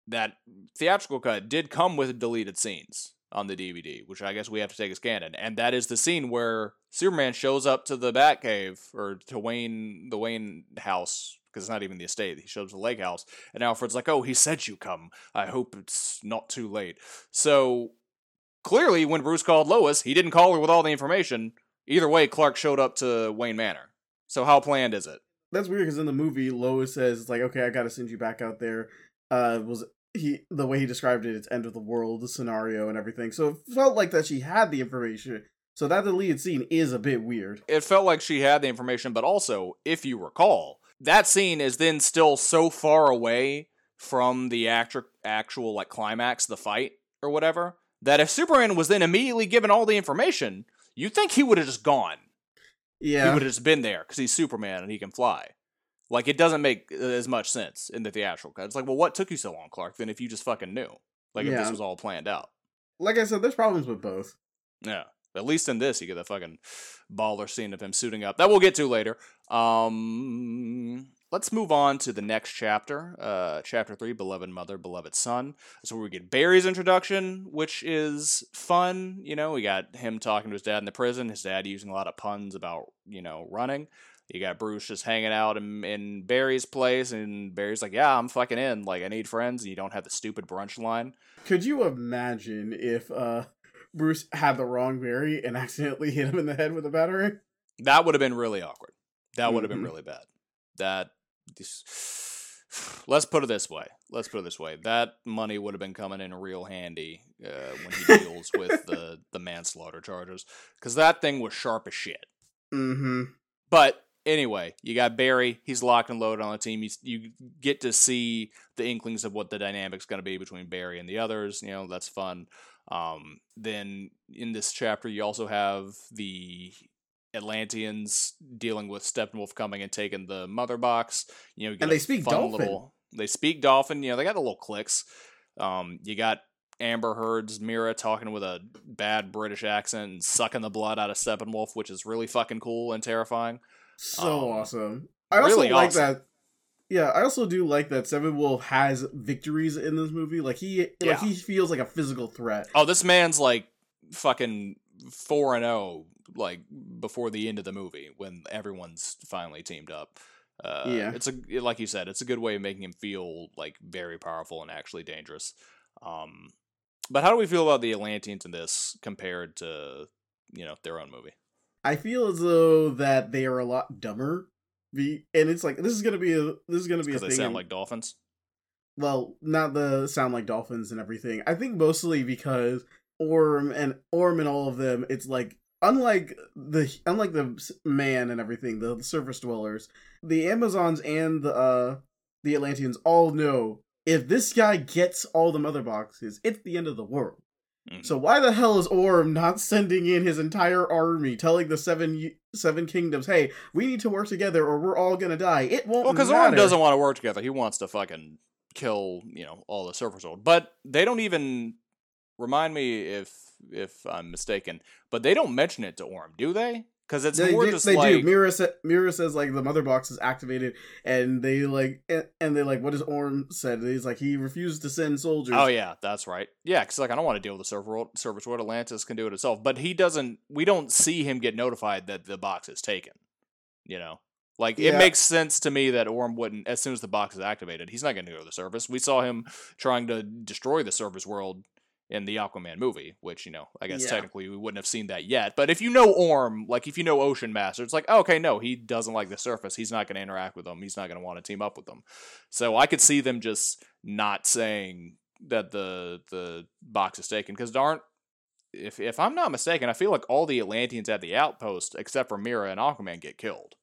that theatrical cut did come with deleted scenes on the DVD, which I guess we have to take as canon. And that is the scene where Superman shows up to the Batcave or to Wayne, the Wayne house, because it's not even the estate. He shows up to the lake house, and Alfred's like, "Oh, he said you come. I hope it's not too late." So clearly, when Bruce called Lois, he didn't call her with all the information. Either way, Clark showed up to Wayne Manor. So how planned is it? that's weird because in the movie, Lois says it's like, okay, I got to send you back out there. Uh, was he the way he described it? It's end of the world scenario and everything. So it felt like that she had the information. So that deleted scene is a bit weird. It felt like she had the information, but also, if you recall, that scene is then still so far away from the actu- actual like climax, the fight or whatever, that if Superman was then immediately given all the information, you'd think he would have just gone. Yeah. He would have just been there because he's Superman and he can fly. Like it doesn't make uh, as much sense in the theatrical cut. It's like, well, what took you so long, Clark? Then if you just fucking knew, like if this was all planned out. like I said, there's problems with both. Yeah. At least in this, you get the fucking baller scene of him suiting up. That we'll get to later. Um, let's move on to the next chapter. Uh, chapter three, beloved mother, beloved son. So we get Barry's introduction, which is fun. You know, we got him talking to his dad in the prison. His dad using a lot of puns about you know running. You got Bruce just hanging out in, in Barry's place, and Barry's like, "Yeah, I'm fucking in. Like, I need friends." And you don't have the stupid brunch line. Could you imagine if uh Bruce had the wrong Barry and accidentally hit him in the head with a battery? That would have been really awkward. That would have Mhm. been really bad. That let's put it this way. Let's put it this way. That money would have been coming in real handy uh, when he deals with the the manslaughter charges because that thing was sharp as shit. Mm-hmm. But anyway, you got Barry. He's locked and loaded on the team. You, you get to see the inklings of what the dynamic's going to be between Barry and the others. You know, that's fun. Um, then in this chapter, you also have the Atlanteans dealing with Steppenwolf coming and taking the mother box. You know, you And they speak Dolphin. Little, they speak Dolphin. You know, they got the little clicks. Um, you got Amber Heard's Mira talking with a bad British accent and sucking the blood out of Steppenwolf, which is really fucking cool and terrifying. So Um, awesome. I also really like awesome. that. Yeah, I also do like that Steppenwolf has victories in this movie. Like he, Yeah. like he feels like a physical threat. Oh, this man's like fucking four and zero, like before the end of the movie when everyone's finally teamed up. Uh, Yeah. it's a like you said, it's a good way of making him feel like very powerful and actually dangerous. Um, but how do we feel about the Atlanteans in this compared to you know their own movie? I feel as though that they are a lot dumber. Be and it's like this is gonna be a this is gonna be a Because thing. they sound in- like dolphins. well, not the sound like dolphins and everything. I think mostly because Orm and Orm and all of them, it's like unlike the unlike the man and everything, the surface dwellers, the Amazons and the uh the Atlanteans all know if this guy gets all the mother boxes, it's the end of the world. Mhm. So why the hell is Orm not sending in his entire army, telling the seven seven kingdoms, "Hey, we need to work together, or we're all gonna die"? It won't. Well, because. Orm doesn't want to work together. He wants to fucking kill, you know, all the surface world. But they don't even remind me if if I'm mistaken. But they don't mention it to Orm, do they? Because it's they, more they- just they like do. Mira, sa- Mira says like the mother box is activated, and they like and, and they like what does Orm said? He's like he refused to send soldiers. Oh yeah, that's right. Yeah, because like I don't want to deal with the server world. Surface world Atlantis can do it itself, but he doesn't. We don't see him get notified that the box is taken. You know, like it makes sense to me that Orm wouldn't, as soon as the box is activated, he's not going to go to the surface. We saw him trying to destroy the surface world in the Aquaman movie, which you know, I guess Yeah. technically we wouldn't have seen that yet. But if you know Orm, like if you know Ocean Master, it's like oh, okay, no, he doesn't like the surface. He's not going to interact with them. He's not going to want to team up with them. So I could see them just not saying that the the box is taken because aren't if if I'm not mistaken, I feel like all the Atlanteans at the outpost except for Mira and Aquaman get killed.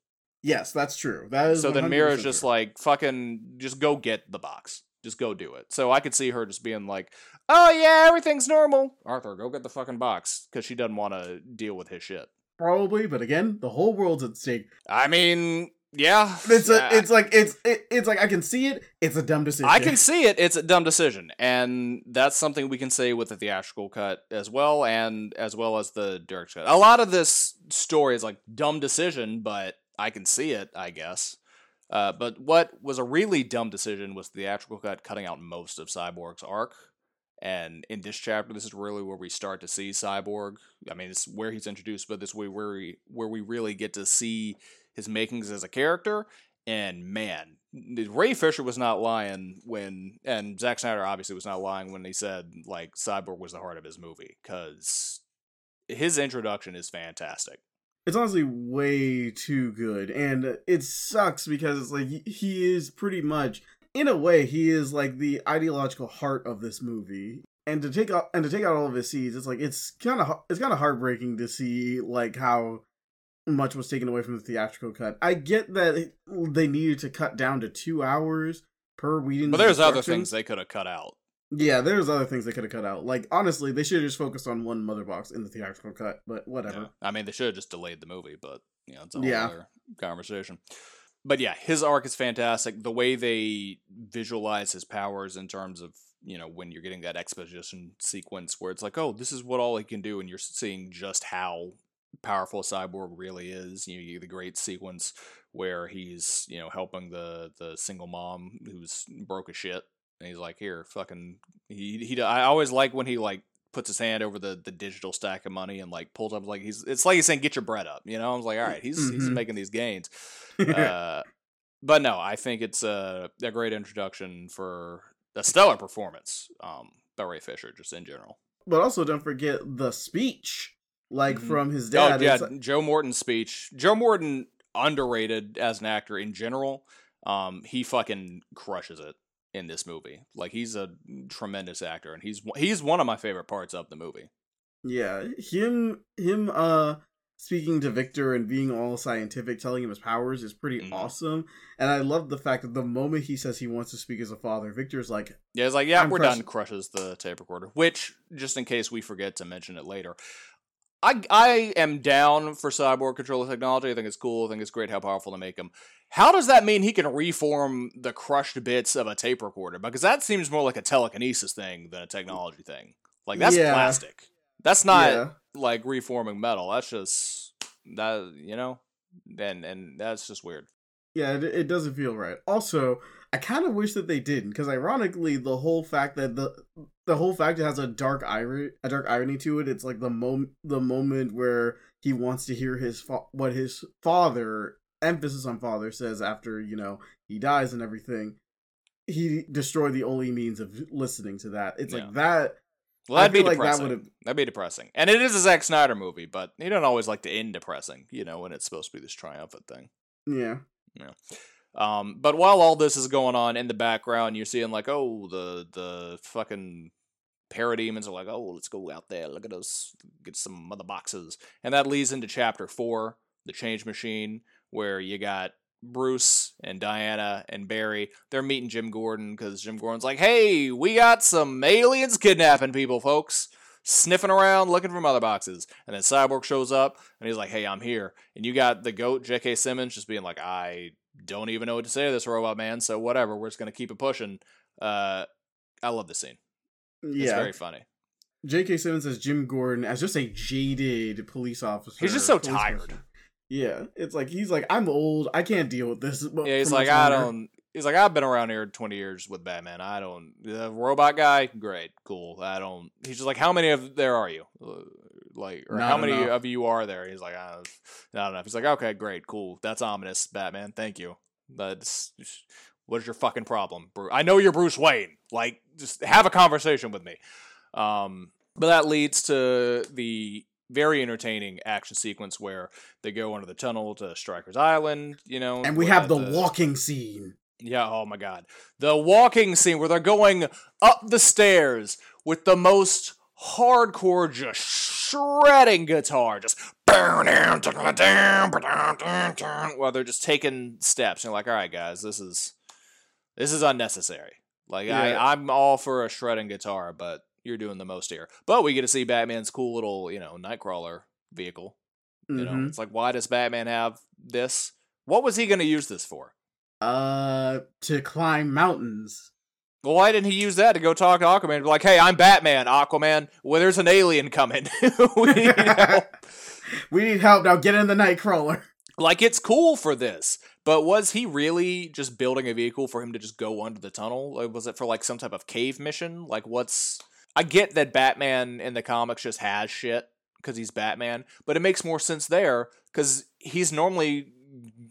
yes, that's true. That is So then Mira's just true. like fucking just go get the box. Just go do it. So I could see her just being like, "Oh yeah, everything's normal." Arthur, go get the fucking box because she doesn't want to deal with his shit. probably, but again, the whole world's at stake. I mean, yeah, It's a, uh, it's like it's it, it's like I can see it. It's a dumb decision. I can see it. It's a dumb decision, and that's something we can say with the theatrical cut as well, and as well as the director's cut. A lot of this story is like dumb decision, but I can see it. I guess. Uh, but what was a really dumb decision was the theatrical cut cutting out most of Cyborg's arc. And in this chapter, this is really where we start to see Cyborg. I mean, it's where he's introduced, but this way where we where we really get to see his makings as a character. And man, Ray Fisher was not lying when, and Zack Snyder obviously was not lying when he said like Cyborg was the heart of his movie because his introduction is fantastic. It's honestly way too good, and it sucks because it's like he is pretty much, in a way, he is like the ideological heart of this movie. And to take out and to take out all of his seeds, it's like it's kind of it's kind of heartbreaking to see like how much was taken away from the theatrical cut. I get that they needed to cut down to two hours per Whedon's But there's other things they could have cut out. Yeah, there's other things they could have cut out. Like honestly, they should have just focused on one mother box in the theatrical cut. But whatever. Yeah. I mean, they should have just delayed the movie, but you know, it's a whole Yeah. other conversation. But yeah, his arc is fantastic. The way they visualize his powers in terms of you know when you're getting that exposition sequence where it's like, oh, this is what all he can do, and you're seeing just how powerful Cyborg really is. You know, the great sequence where he's you know helping the the single mom who's broke as shit, and he's like, here, fucking. He he. I always like when he like puts his hand over the the digital stack of money and like pulls up like he's it's like he's saying get your bread up you know? I was like all right he's mm-hmm. he's making these gains. Uh, but no i think it's a, a great introduction for a stellar performance um by ray fisher just in general. But also don't forget the speech like mm-hmm. from his oh, dad. oh, yeah joe morton's speech joe morton underrated as an actor in general um he fucking crushes it in this movie. Like he's a tremendous actor, and he's he's one of my favorite parts of the movie. Yeah, him him uh speaking to Victor and being all scientific, telling him his powers is pretty mm. awesome. And I love the fact that the moment he says he wants to speak as a father, Victor's like, yeah, it's like, yeah, we're done. Crushes the tape recorder. Which, just in case we forget to mention it later, I I am down for cyborg controller technology. I think it's cool. I think it's great how powerful to make them. How does that mean he can reform the crushed bits of a tape recorder? Because that seems more like a telekinesis thing than a technology thing. Like that's yeah. plastic. That's not yeah. like reforming metal. That's just that you know, and and that's just weird. Yeah, it, it doesn't feel right. Also, I kind of wish that they didn't, because ironically, the whole fact that the the whole fact it has a dark irony, a dark irony to it. It's like the moment the moment where he wants to hear his fa- what his father emphasis on father says after you know he dies and everything. He destroyed the only means of listening to that. It's yeah. like that. Well, that'd be depressing. That that'd be depressing. And it is a Zack Snyder movie, but he don't always like to end depressing, you know, when it's supposed to be this triumphant thing. Yeah. Yeah. Um, but while all this is going on in the background, you're seeing like, oh, the the fucking parademons are like, oh, let's go out there, look at us, get some other boxes, and that leads into chapter four, the Change Machine, where you got Bruce and Diana and Barry. They're meeting Jim Gordon because Jim Gordon's like, hey, we got some aliens kidnapping people, folks. Sniffing around looking for mother boxes. And then Cyborg shows up and he's like, hey, I'm here. And you got the goat, J.K. Simmons, just being like, I don't even know what to say to this robot man, so whatever, we're just going to keep it pushing. Uh, I love this scene. Yeah. It's very funny. J.K. Simmons as Jim Gordon as just a jaded police officer. He's just so tired. Yeah, it's like he's like I'm old. I can't deal with this. Yeah, he's like I don't. He's like I've been around here twenty years with Batman. I don't. The robot guy, great, cool. I don't. He's just like, how many of there are you? Uh, like, or Not how many of you are there? He's like, I don't, not enough. He's like, okay, great, cool. That's ominous, Batman. Thank you. That's what is your fucking problem, Bruce? I know you're Bruce Wayne. Like, just have a conversation with me. Um, but that leads to the very entertaining action sequence where they go under the tunnel to Stryker's Island, you know. And we have the, the, walking scene. Yeah, oh my god. The walking scene where they're going up the stairs with the most hardcore just shredding guitar just while they're just taking steps. You're like, all right, guys, this is this is unnecessary. Like yeah. I, I'm all for a shredding guitar, but you're doing the most here. But we get to see Batman's cool little, you know, Knightcrawler vehicle. You mm-hmm. know, it's like, why does Batman have this? What was he going to use this for? Uh, to climb mountains. Well, why didn't he use that to go talk to Aquaman? Be like, hey, I'm Batman, Aquaman. Well, there's an alien coming. we, need help. we need help now. Get in the Knightcrawler. Like, it's cool for this. But was he really just building a vehicle for him to just go under the tunnel? Like, was it for like some type of cave mission? Like, what's I get that Batman in the comics just has shit because he's Batman, but it makes more sense there because he's normally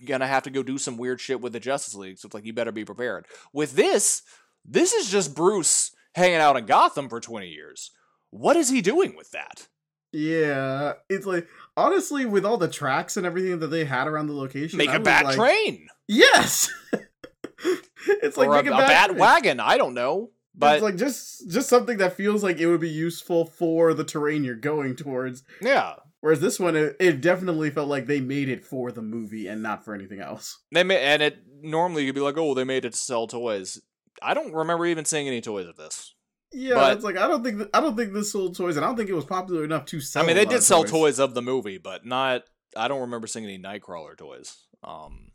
gonna have to go do some weird shit with the Justice League. So it's like you better be prepared. With this, this is just Bruce hanging out in Gotham for 20 years. What is he doing with that? Yeah, it's like honestly, with all the tracks and everything that they had around the location, make I a bat like, train. Yes, it's like or a, a, bat, bat wagon. I don't know. But it's like just just something that feels like it would be useful for the terrain you're going towards. Yeah. Whereas this one, it, it definitely felt like they made it for the movie and not for anything else. They made, and it normally you'd be like, oh, they made it to sell toys. I don't remember even seeing any toys of this. Yeah, but, it's like I don't think th- I don't think this sold toys, and I don't think it was popular enough to sell. I mean, they did sell toys. toys of the movie, but not. I don't remember seeing any Knightcrawler toys. Um,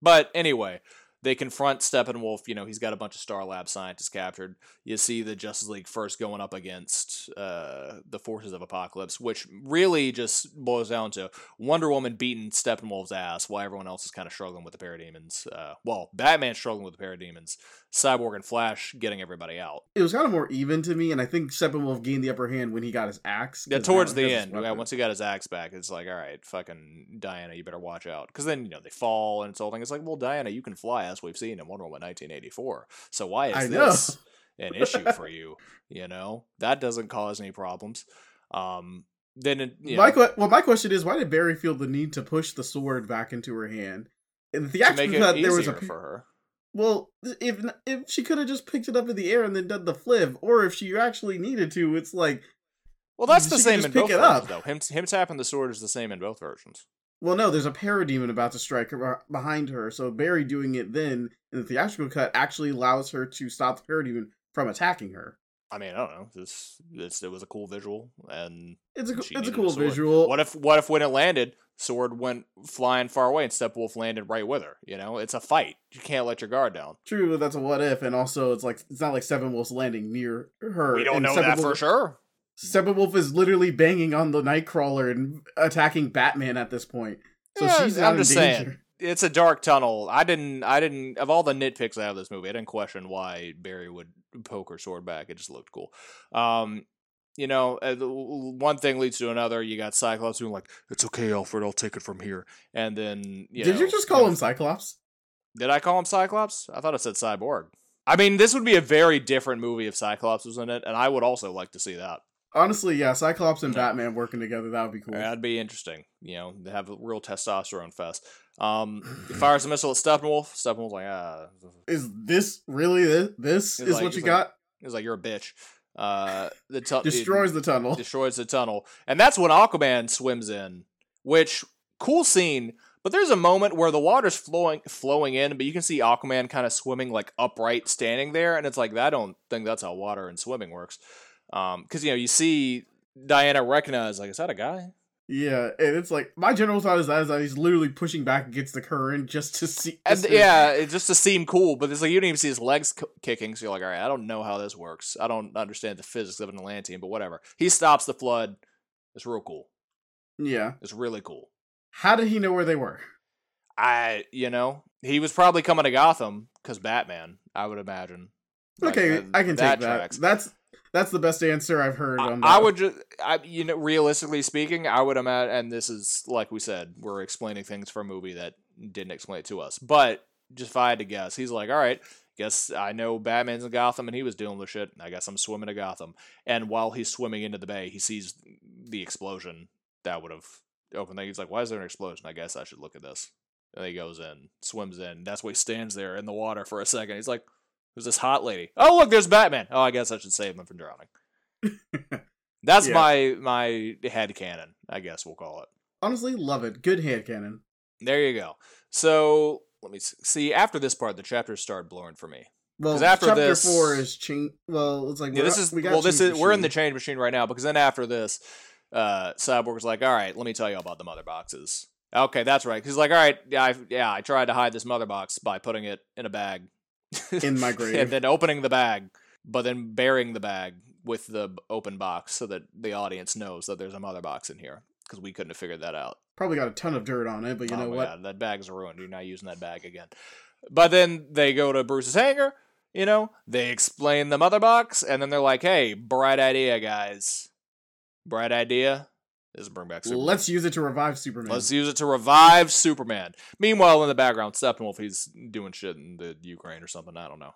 but anyway, they confront Steppenwolf. You know, he's got a bunch of Star Lab scientists captured. You see the Justice League first going up against uh, the forces of Apokolips, which really just boils down to Wonder Woman beating Steppenwolf's ass while everyone else is kind of struggling with the parademons. Uh, well, Batman struggling with the parademons. Cyborg and Flash getting everybody out. It was kind of more even to me, and I think Steppenwolf gained the upper hand when he got his axe. Yeah, towards the end, yeah, once he got his axe back, it's like, all right, fucking Diana, you better watch out. Because then, you know, they fall and it's all thing. It's like, well, Diana, you can fly, we've seen in Wonder Woman 1984. So why is this an issue for you? You know, that doesn't cause any problems. Um, then, it, my know, well, my question is, why did Barry feel the need to push the sword back into her hand? In the theatrical cut, there was a for her. Well, if if she could have just picked it up in the air and then done the flip, or if she actually needed to, it's like. Well, that's the same in both versions, up. though. Him him tapping the sword is the same in both versions. Well, no, there's a parademon about to strike her behind her, so Barry doing it then in the theatrical cut actually allows her to stop the parademon from attacking her. I mean, I don't know. This, this it was a cool visual, and it's a it's a cool a visual. What if what if when it landed, sword went flying far away, and Steppenwolf landed right with her? You know, it's a fight. You can't let your guard down. True, but that's a what if, and also it's like it's not like Steppenwolf's landing near her. We don't know that for sure. Steppenwolf is literally banging on the Knightcrawler and attacking Batman at this point. So yeah, she's I'm just danger. saying it's a dark tunnel. I didn't, I didn't, of all the nitpicks I have this movie, I didn't question why Barry would poke her sword back. It just looked cool. Um, you know, uh, one thing leads to another. You got Cyclops doing like, "It's okay, Alfred. I'll take it from here." And then, you did know, you just call him Cyclops? Did I call him Cyclops? I thought I said Cyborg. I mean, this would be a very different movie if Cyclops was in it, and I would also like to see that. Honestly, yeah, Cyclops and Batman working together, that would be cool. That'd be interesting. You know, they have a real testosterone fest. Um, he fires a missile at Steppenwolf. Steppenwolf's like, ah. Is this really this? This is like, what you got? Like, he's like, you're a bitch. Uh, the tu- destroys the tunnel. Destroys the tunnel, and that's when Aquaman swims in. Which cool scene. But there's a moment where the water's flowing flowing in, but you can see Aquaman kind of swimming like upright, standing there, and it's like I don't think that's how water and swimming works. Um, because you know you see Diana recognize like is that a guy? Yeah, and it's like my general thought is that, is that he's literally pushing back against the current just to see. And, yeah, it, just to seem cool, but it's like you don't even see his legs c- kicking, so you're like, all right, I don't know how this works. I don't understand the physics of an Atlantean, but whatever. He stops the flood. It's real cool. Yeah, it's really cool. How did he know where they were? I, you know, he was probably coming to Gotham because Batman. I would imagine. Okay, like, uh, I can take that. Tracks. That's that's the best answer I've heard. I, I would just, I, you know, realistically speaking, I would imagine, and this is like we said, we're explaining things for a movie that didn't explain it to us. But just if I had to guess, he's like, all right, guess I know Batman's in Gotham and he was dealing with shit. I guess I'm swimming to Gotham. And while he's swimming into the bay, he sees the explosion that would have opened. He's like, why is there an explosion? I guess I should look at this. And he goes in, swims in. That's why he stands there in the water for a second. He's like, Who's this hot lady? Oh, look, there's Batman. Oh, I guess I should save him from drowning. That's yeah. my my head canon, I guess we'll call it. Honestly, love it. Good head canon. There you go. So let me see. After this part, the chapters start blurring for me. Well, after chapter this, four is change. Well, it's like yeah, this is we well, this is machine. we're in the change machine right now because then after this, uh, Cyborg was like, "All right, let me tell you about the mother boxes." Okay, that's right. He's like, "All right, yeah, I, yeah, I tried to hide this mother box by putting it in a bag in my grave. and then opening the bag, but then burying the bag with the open box so that the audience knows that there's a mother box in here because we couldn't have figured that out. Probably got a ton of dirt on it, but you oh know what? God, that bag's ruined. You're not using that bag again. But then they go to Bruce's hangar. You know, they explain the mother box, and then they're like, "Hey, bright idea, guys! Bright idea is bring back Superman. Let's use it to revive Superman. Let's use it to revive Superman. Meanwhile, in the background, Steppenwolf, he's doing shit in the Ukraine or something. I don't know.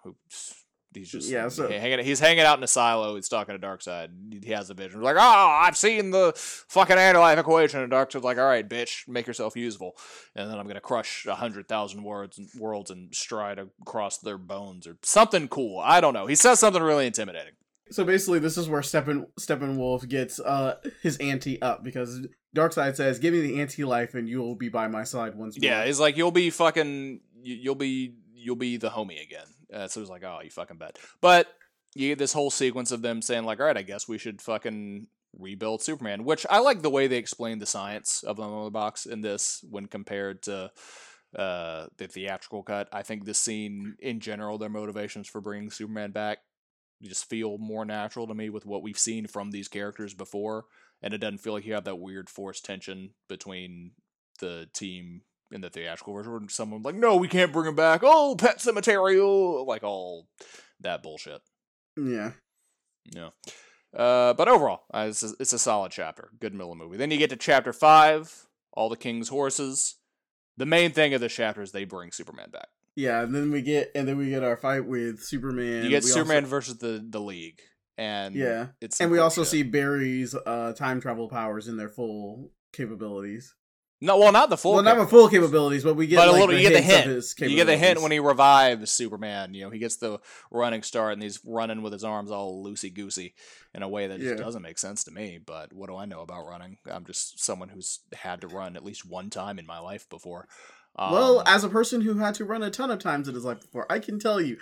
He's just yeah, so, hanging. He's hanging out in a silo. He's talking to Darkseid. He has a vision. He's like, oh, I've seen the fucking anti-life equation. And Darkseid's like, all right, bitch, make yourself useful, and then I'm gonna crush a hundred thousand words and worlds and stride across their bones or something cool. I don't know. He says something really intimidating. So basically, this is where Steppen Steppenwolf gets uh his ante up because Darkseid says, "Give me the anti life, and you'll be by my side once more." Yeah, he's like, "You'll be fucking, you'll be, you'll be the homie again." Uh, so he's like, "Oh, you fucking bet." But you get this whole sequence of them saying, like, "All right, I guess we should fucking rebuild Superman," which I like the way they explain the science of the mother box in this when compared to uh, the theatrical cut. I think this scene, in general, their motivations for bringing Superman back just feel more natural to me with what we've seen from these characters before, and it doesn't feel like you have that weird forced tension between the team in the theatrical version. Where someone like, no, we can't bring him back. Oh, Pet Sematary, oh, like all that bullshit. Yeah. Yeah. Uh, but overall, uh, it's, a, it's a solid chapter. Good Miller movie. Then you get to chapter five, All the King's Horses. The main thing of this chapter is they bring Superman back. Yeah, and then we get and then we get our fight with Superman. You get We Superman also- versus the the League, and Yeah. it's and we also shit. see Barry's uh, time travel powers in their full capabilities. no, well, not the full, well, not with full capabilities, but we get but a little. the You get the hint. You get the hint when he revives Superman. You know, he gets the running start, and he's running with his arms all loosey goosey in a way that just doesn't make sense to me. But what do I know about running? I'm just someone who's had to run at least one time in my life before. Well, Um, as a person who had to run a ton of times in his life before, I can tell you,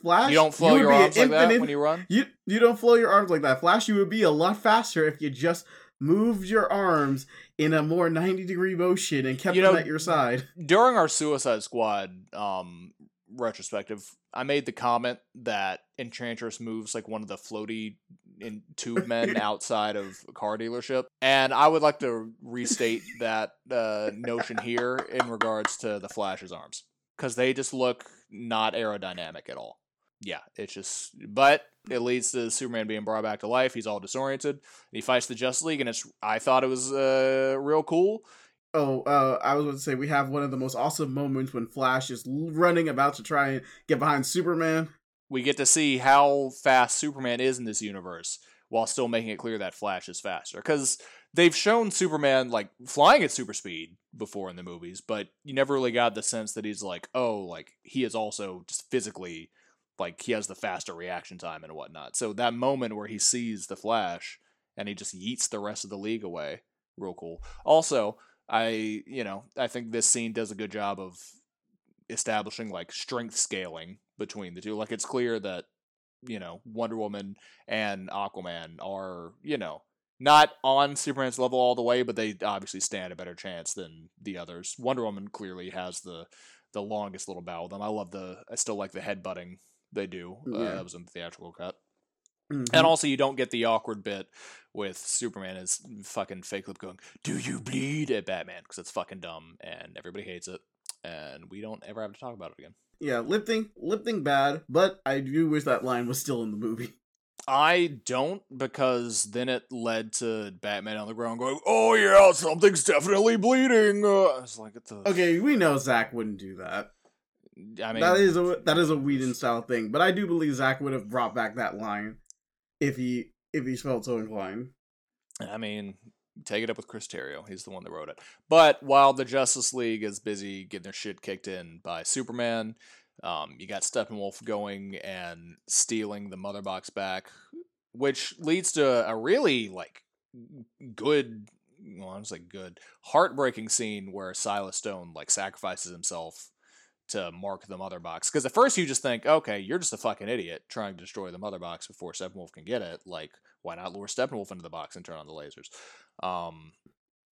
Flash. you don't flow would your arms like that when you run. You you don't flow your arms like that. Flash, you would be a lot faster if you just moved your arms in a more ninety degree motion and kept You them know, at your side. during our Suicide Squad um retrospective, I made the comment that Enchantress moves like one of the floaty in tube men outside of a car dealership, and I would like to restate that uh, notion here in regards to the Flash's arms because they just look not aerodynamic at all. Yeah, it's just, but it leads to Superman being brought back to life. He's all disoriented. He fights the Justice League, and it's. I thought it was uh, real cool. Oh, uh, I was going to say we have one of the most awesome moments when Flash is running about to try and get behind Superman. We get to see how fast Superman is in this universe while still making it clear that Flash is faster. Because they've shown Superman like flying at super speed before in the movies, but you never really got the sense that he's like, oh, like he is also just physically like he has the faster reaction time and whatnot. So that moment where he sees the Flash and he just yeets the rest of the league away, real cool. Also, I you know I think this scene does a good job of establishing like strength scaling between the two. Like it's clear that you know Wonder Woman and Aquaman are you know not on Superman's level all the way, but they obviously stand a better chance than the others. Wonder Woman clearly has the the longest little bow with them. I love the I still like the headbutting they do. Uh, that was in the theatrical cut. Mhm. And also, you don't get the awkward bit with Superman is fucking fake lip going, "Do you bleed?" at Batman because it's fucking dumb and everybody hates it, and we don't ever have to talk about it again. Yeah, lip thing, lip thing bad, but I do wish that line was still in the movie. I don't because then it led to Batman on the ground going, "Oh yeah, something's definitely bleeding." Uh, I was like, the?" Okay, we know Zack wouldn't do that. I mean, that is a that is a Whedon style thing, but I do believe Zack would have brought back that line if he if he felt so inclined. I mean, take it up with Chris Terrio. He's the one that wrote it. But while the Justice League is busy getting their shit kicked in by Superman, um, you got Steppenwolf going and stealing the Mother Box back, which leads to a really like good, well, I was like good, heartbreaking scene where Silas Stone like sacrifices himself to mark the Mother Box. Because at first you just think, okay, you're just a fucking idiot trying to destroy the Mother Box before Steppenwolf can get it. Like, why not lure Steppenwolf into the box and turn on the lasers? Um,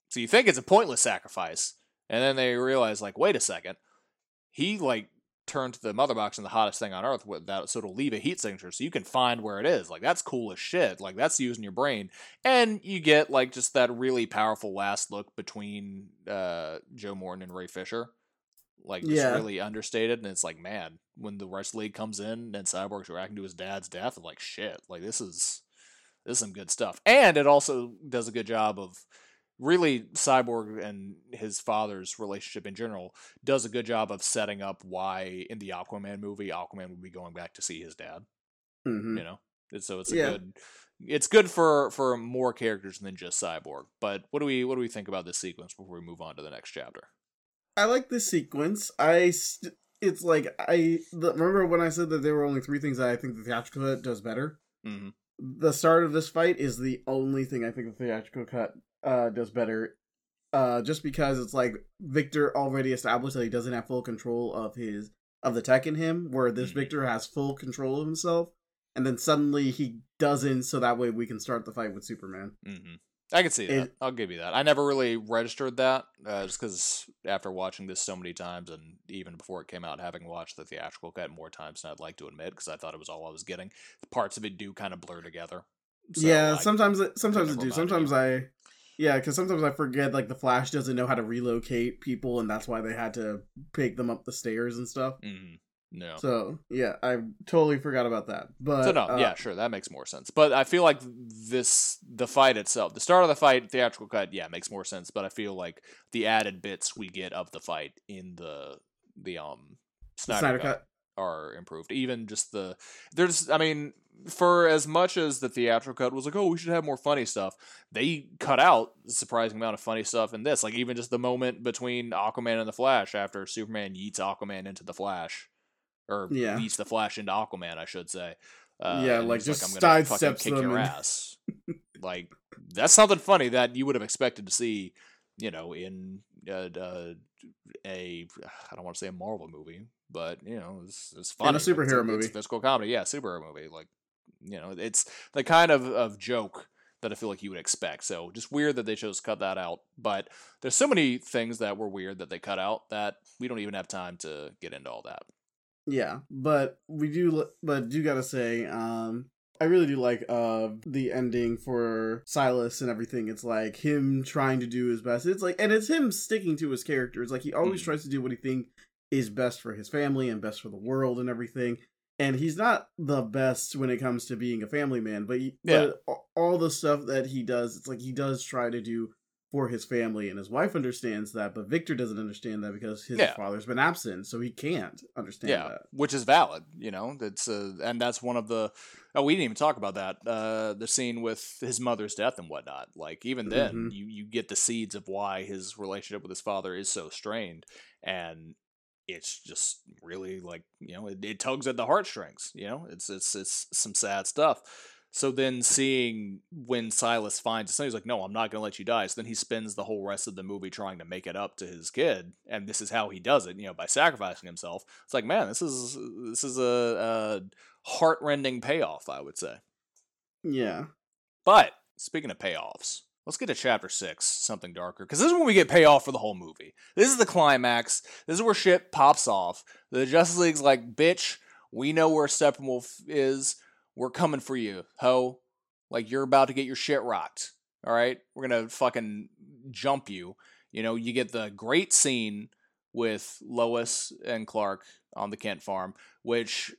so you think it's a pointless sacrifice, and then they realize, like, wait a second, he like turned the mother box in the hottest thing on earth with that, so it'll leave a heat signature, so you can find where it is. Like that's cool as shit. Like that's using your brain, and you get like just that really powerful last look between uh, Joe Morton and Ray Fisher. Like just Yeah. really understated, and it's like, man, when the rest league comes in and Cyborg's reacting to his dad's death, I'm like, shit, like this is this is some good stuff. And it also does a good job of really Cyborg and his father's relationship in general does a good job of setting up why in the Aquaman movie Aquaman would be going back to see his dad. hmm You know, And so it's a Yeah. good. It's good for for more characters than just Cyborg. But what do we what do we think about this sequence before we move on to the next chapter? I like this sequence. I st- it's like I the, remember when I said that there were only three things that I think the theatrical cut does better. hmm The start of this fight is the only thing I think the theatrical cut uh, does better. Uh, just because it's like Victor already established that he doesn't have full control of his of the tech in him, where this Mhm. Victor has full control of himself, and then suddenly he doesn't. So that way we can start the fight with Superman. hmm I can see that. It- I'll give you that. I never really registered that, uh, just because after watching this so many times, and even before it came out, having watched the theatrical cut more times than I'd like to admit, because I thought it was all I was getting. Parts of it do kind of blur together. So yeah, I- sometimes it, sometimes it do. Sometimes I, yeah, because sometimes I forget like the Flash doesn't know how to relocate people, and that's why they had to pick them up the stairs and stuff. Mhm. No. So yeah, I totally forgot about that. But So no, uh, yeah, sure, that makes more sense. But I feel like this the fight itself, the start of the fight, theatrical cut, yeah, makes more sense. But I feel like the added bits we get of the fight in the the um Snyder, Snyder cut, cut. are improved. Even just the there's, I mean, for as much as the theatrical cut was like, oh, we should have more funny stuff, they cut out a surprising amount of funny stuff in this. Like even just the moment between Aquaman and the Flash after Superman yeets Aquaman into the Flash, or Yeah. yeets the Flash into Aquaman, I should say. Uh, Yeah, like, just I'm gonna fucking kick your and- ass. like that's something funny that you would have expected to see, you know, in uh, uh, a I don't want to say a Marvel movie, but you know, it's, it's. Like, it's superhero It's movie. physical comedy, yeah, superhero movie. Like, you know, it's the kind of, of joke that I feel like you would expect. So just weird that they chose to cut that out. But there's so many things that were weird that they cut out that we don't even have time to get into all that. Yeah, but we do. But do gotta say, um, I really do like uh the ending for Silas and everything. It's like him trying to do his best. It's like, and it's him sticking to his character. It's like he always Mhm. tries to do what he think is best for his family and best for the world and everything. And he's not the best when it comes to being a family man, but, he, Yeah. but all the stuff that he does, it's like he does try to do for his family, and his wife understands that, but Victor doesn't understand that because his Yeah. father's been absent, so he can't understand yeah, that. which is valid. You know, that's uh, and that's one of the. Oh, we didn't even talk about that. Uh, the scene with his mother's death and whatnot. Like even then, Mhm. you you get the seeds of why his relationship with his father is so strained, and it's just really like you know it, it tugs at the heartstrings. You know, it's it's it's some sad stuff. So then seeing when Silas finds his son, he's like, "No, I'm not going to let you die." So then he spends the whole rest of the movie trying to make it up to his kid, and this is how he does it, you know, by sacrificing himself. It's like, man, this is this is a, a heartrending payoff, I would say. Yeah. But speaking of payoffs, let's get to chapter six, something darker, because this is when we get payoff for the whole movie. This is the climax. This is where shit pops off. The Justice League's like, "Bitch, we know where Steppenwolf is. We're coming for you, ho! Like you're about to get your shit rocked. All right, we're gonna fucking jump you." You know, you get the great scene with Lois and Clark on the Kent farm, which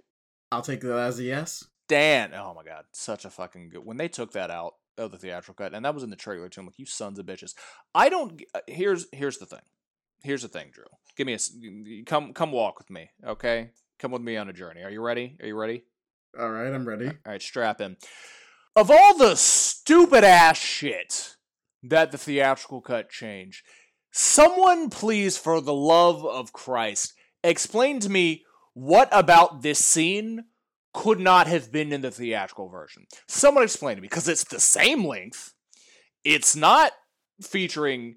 I'll take that as a yes. Dan, oh my god, such a fucking good. When they took that out of the theatrical cut, and that was in the trailer too, I'm like, you sons of bitches. I don't. uh, Here's here's the thing. Here's the thing, Drew. Give me a come come walk with me, okay? Come with me on a journey. Are you ready? Are you ready? All right, I'm ready. All right, strap in. Of all the stupid ass shit that the theatrical cut changed, someone please, for the love of Christ, explain to me what about this scene could not have been in the theatrical version. Someone explain to me, because it's the same length. It's not featuring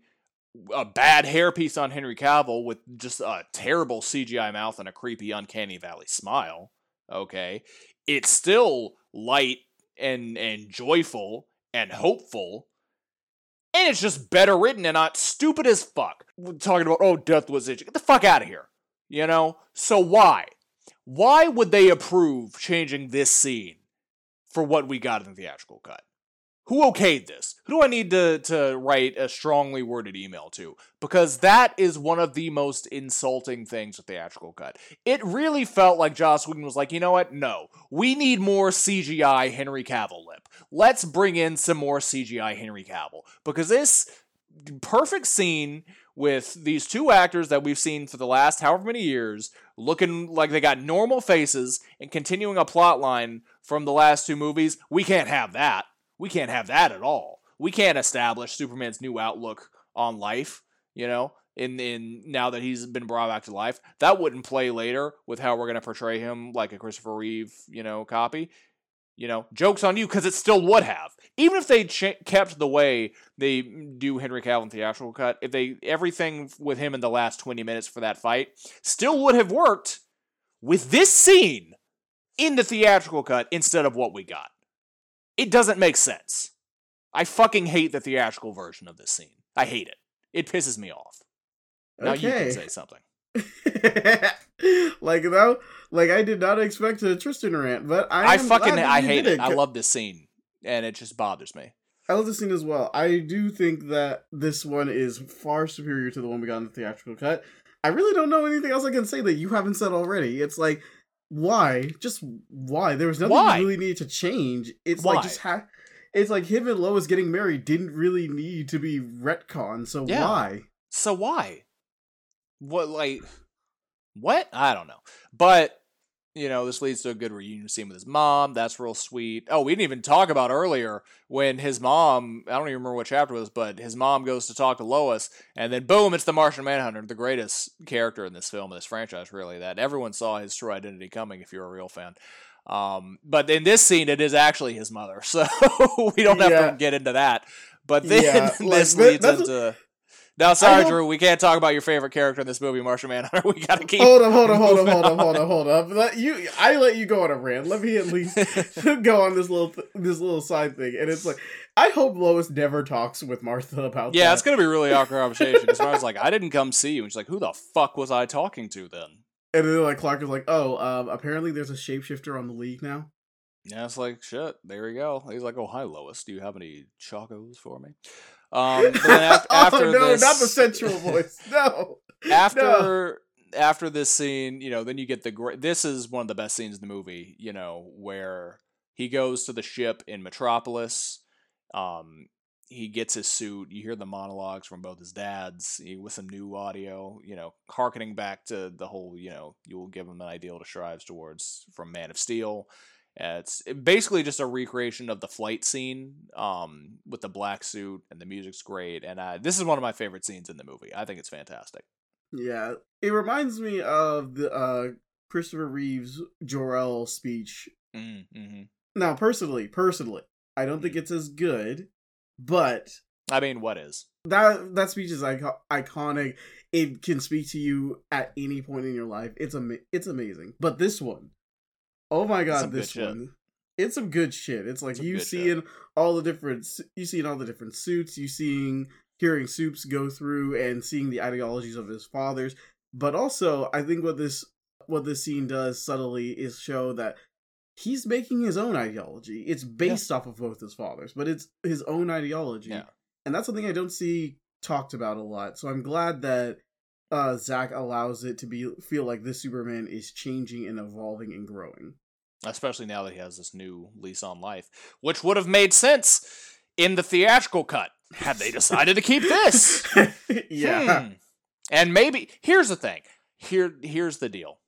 a bad hairpiece on Henry Cavill with just a terrible CGI mouth and a creepy, uncanny valley smile. Okay it's still light and and joyful and hopeful. And it's just better written and not stupid as fuck. We're talking about oh death was itching. Get the fuck out of here you know? So why? Why would they approve changing this scene for what we got in the theatrical cut who okayed this who do i need to to write a strongly worded email to because that is one of the most insulting things with theatrical cut it really felt like Joss Whedon was like, you know what? No, we need more CGI Henry Cavill lip. Let's bring in some more CGI Henry Cavill because this perfect scene with these two actors that we've seen for the last however many years looking like they got normal faces and continuing a plot line from the last two movies, we can't have that. We can't have that at all. We can't establish Superman's new outlook on life, you know? in in now that he's been brought back to life. That wouldn't play later with how we're gonna portray him like a Christopher Reeve, you know, copy. You know, jokes on you because it still would have. Even if they ch- kept the way they do Henry Cavill theatrical cut, if they everything with him in the last twenty minutes for that fight still would have worked with this scene in the theatrical cut instead of what we got. It doesn't make sense. I fucking hate the theatrical version of this scene. I hate it. It pisses me off. Now you can say something. like though, like I did not expect a Tristan rant, but I, I fucking I hate it. it. I love this scene, and it just bothers me. I love this scene as well. I do think that this one is far superior to the one we got in the theatrical cut. I really don't know anything else I can say that you haven't said already. It's like, why? Just why? There was nothing why? you really needed to change. It's why? like just ha- It's like him and Lois getting married didn't really need to be retcon. So yeah. why? So why? What like? What? I don't know. But you know, this leads to a good reunion scene with his mom. That's real sweet. Oh, we didn't even talk about earlier when his mom, I don't even remember what chapter it was, but his mom goes to talk to Lois, and then boom, it's the Martian Manhunter, the greatest character in this film, in this franchise, really, that everyone saw his true identity coming if you're a real fan. Um, but in this scene, it is actually his mother, so we don't have yeah. to get into that. But then yeah, this like, leads into now, sorry. Drew, we can't talk about your favorite character in this movie, Martian Manhunter. We gotta keep. Hold on, hold on, hold on, hold on, hold on, hold on. Let you, I let you go on a rant. Let me at least go on this little, this little side thing, and it's like, I hope Lois never talks with Martha about. That. Yeah, that. it's gonna be really awkward conversation because I was like, I didn't come see you, and she's like, Who the fuck was I talking to then? And then like Clark is like, Oh, um, apparently there's a shapeshifter on the league now. Yeah, it's like shit. There we go. He's like, "Oh, hi, Lois. Do you have any chocos for me?" Um, after, after oh, no, this, not the sensual voice. No. After no. after this scene, you know, then you get the great. This is one of the best scenes in the movie. You know, where he goes to the ship in Metropolis. Um, he gets his suit. You hear the monologues from both his dads with some new audio. You know, harkening back to the whole. You know, you will give him an ideal to strive towards from Man of Steel. Uh, it's basically just a recreation of the flight scene um, with the black suit, and the music's great. And uh, this is one of my favorite scenes in the movie. I think it's fantastic. Yeah, it reminds me of the uh, Christopher Reeve's Jor-El speech. Mm, mm-hmm. Now, personally, personally, I don't think mm. it's as good, but I mean, what is that? That speech is iconic. It can speak to you at any point in your life. It's am- it's amazing. But this one, Oh my god, this one. It's some good shit. It's like you seeing shit. all the different you seeing all the different suits, you seeing hearing Soups go through and seeing the ideologies of his fathers. But also, I think what this what this scene does subtly is show that he's making his own ideology. It's based yeah. off of both his fathers, but it's his own ideology. Yeah. And that's something I don't see talked about a lot. So I'm glad that uh, Zack allows it to be feel like this Superman is changing and evolving and growing especially now that he has this new lease on life, which would have made sense in the theatrical cut had they decided to keep this. yeah. Hmm. And maybe here's the thing. Here here's the deal.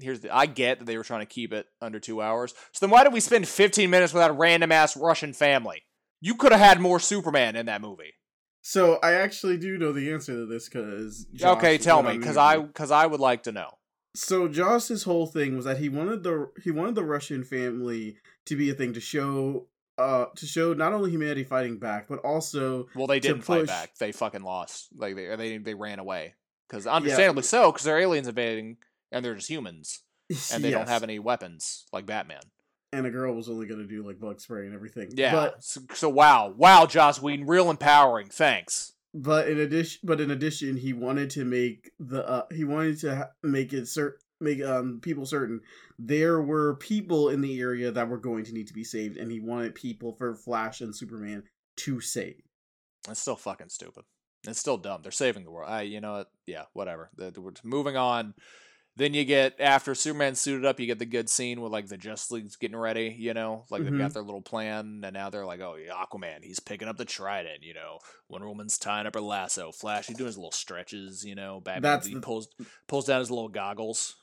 Here's the I get that they were trying to keep it under 2 hours. So then why did we spend 15 minutes with that random ass Russian family? You could have had more Superman in that movie. So I actually do know the answer to this because okay, tell me because I because I would like to know so Joss's whole thing was that he wanted the he wanted the Russian family to be a thing to show uh to show not only humanity fighting back but also well they didn't fight back. They fucking lost. Like they they they ran away. Because understandably yeah. so because they're aliens invading and they're just humans and they yes. don't have any weapons like Batman. And a girl was only going to do like bug spray and everything. Yeah. But so, so wow. Wow Joss Whedon. Real empowering. Thanks but in addition but in addition he wanted to make the uh, he wanted to make it certain make um people certain there were people in the area that were going to need to be saved and he wanted people for flash and superman to save. It's still fucking stupid. It's still dumb. They're saving the world. I you know yeah whatever. We're moving on then you get after Superman suited up, you get the good scene with like the Justice League's getting ready, you know, like mm-hmm. they've got mm-hmm. their little plan, and now they're like, oh, Aquaman, he's picking up the trident, you know, Wonder Woman's tying up her lasso, Flash, he's doing his little stretches, you know, Batman That's he the... pulls pulls down his little goggles.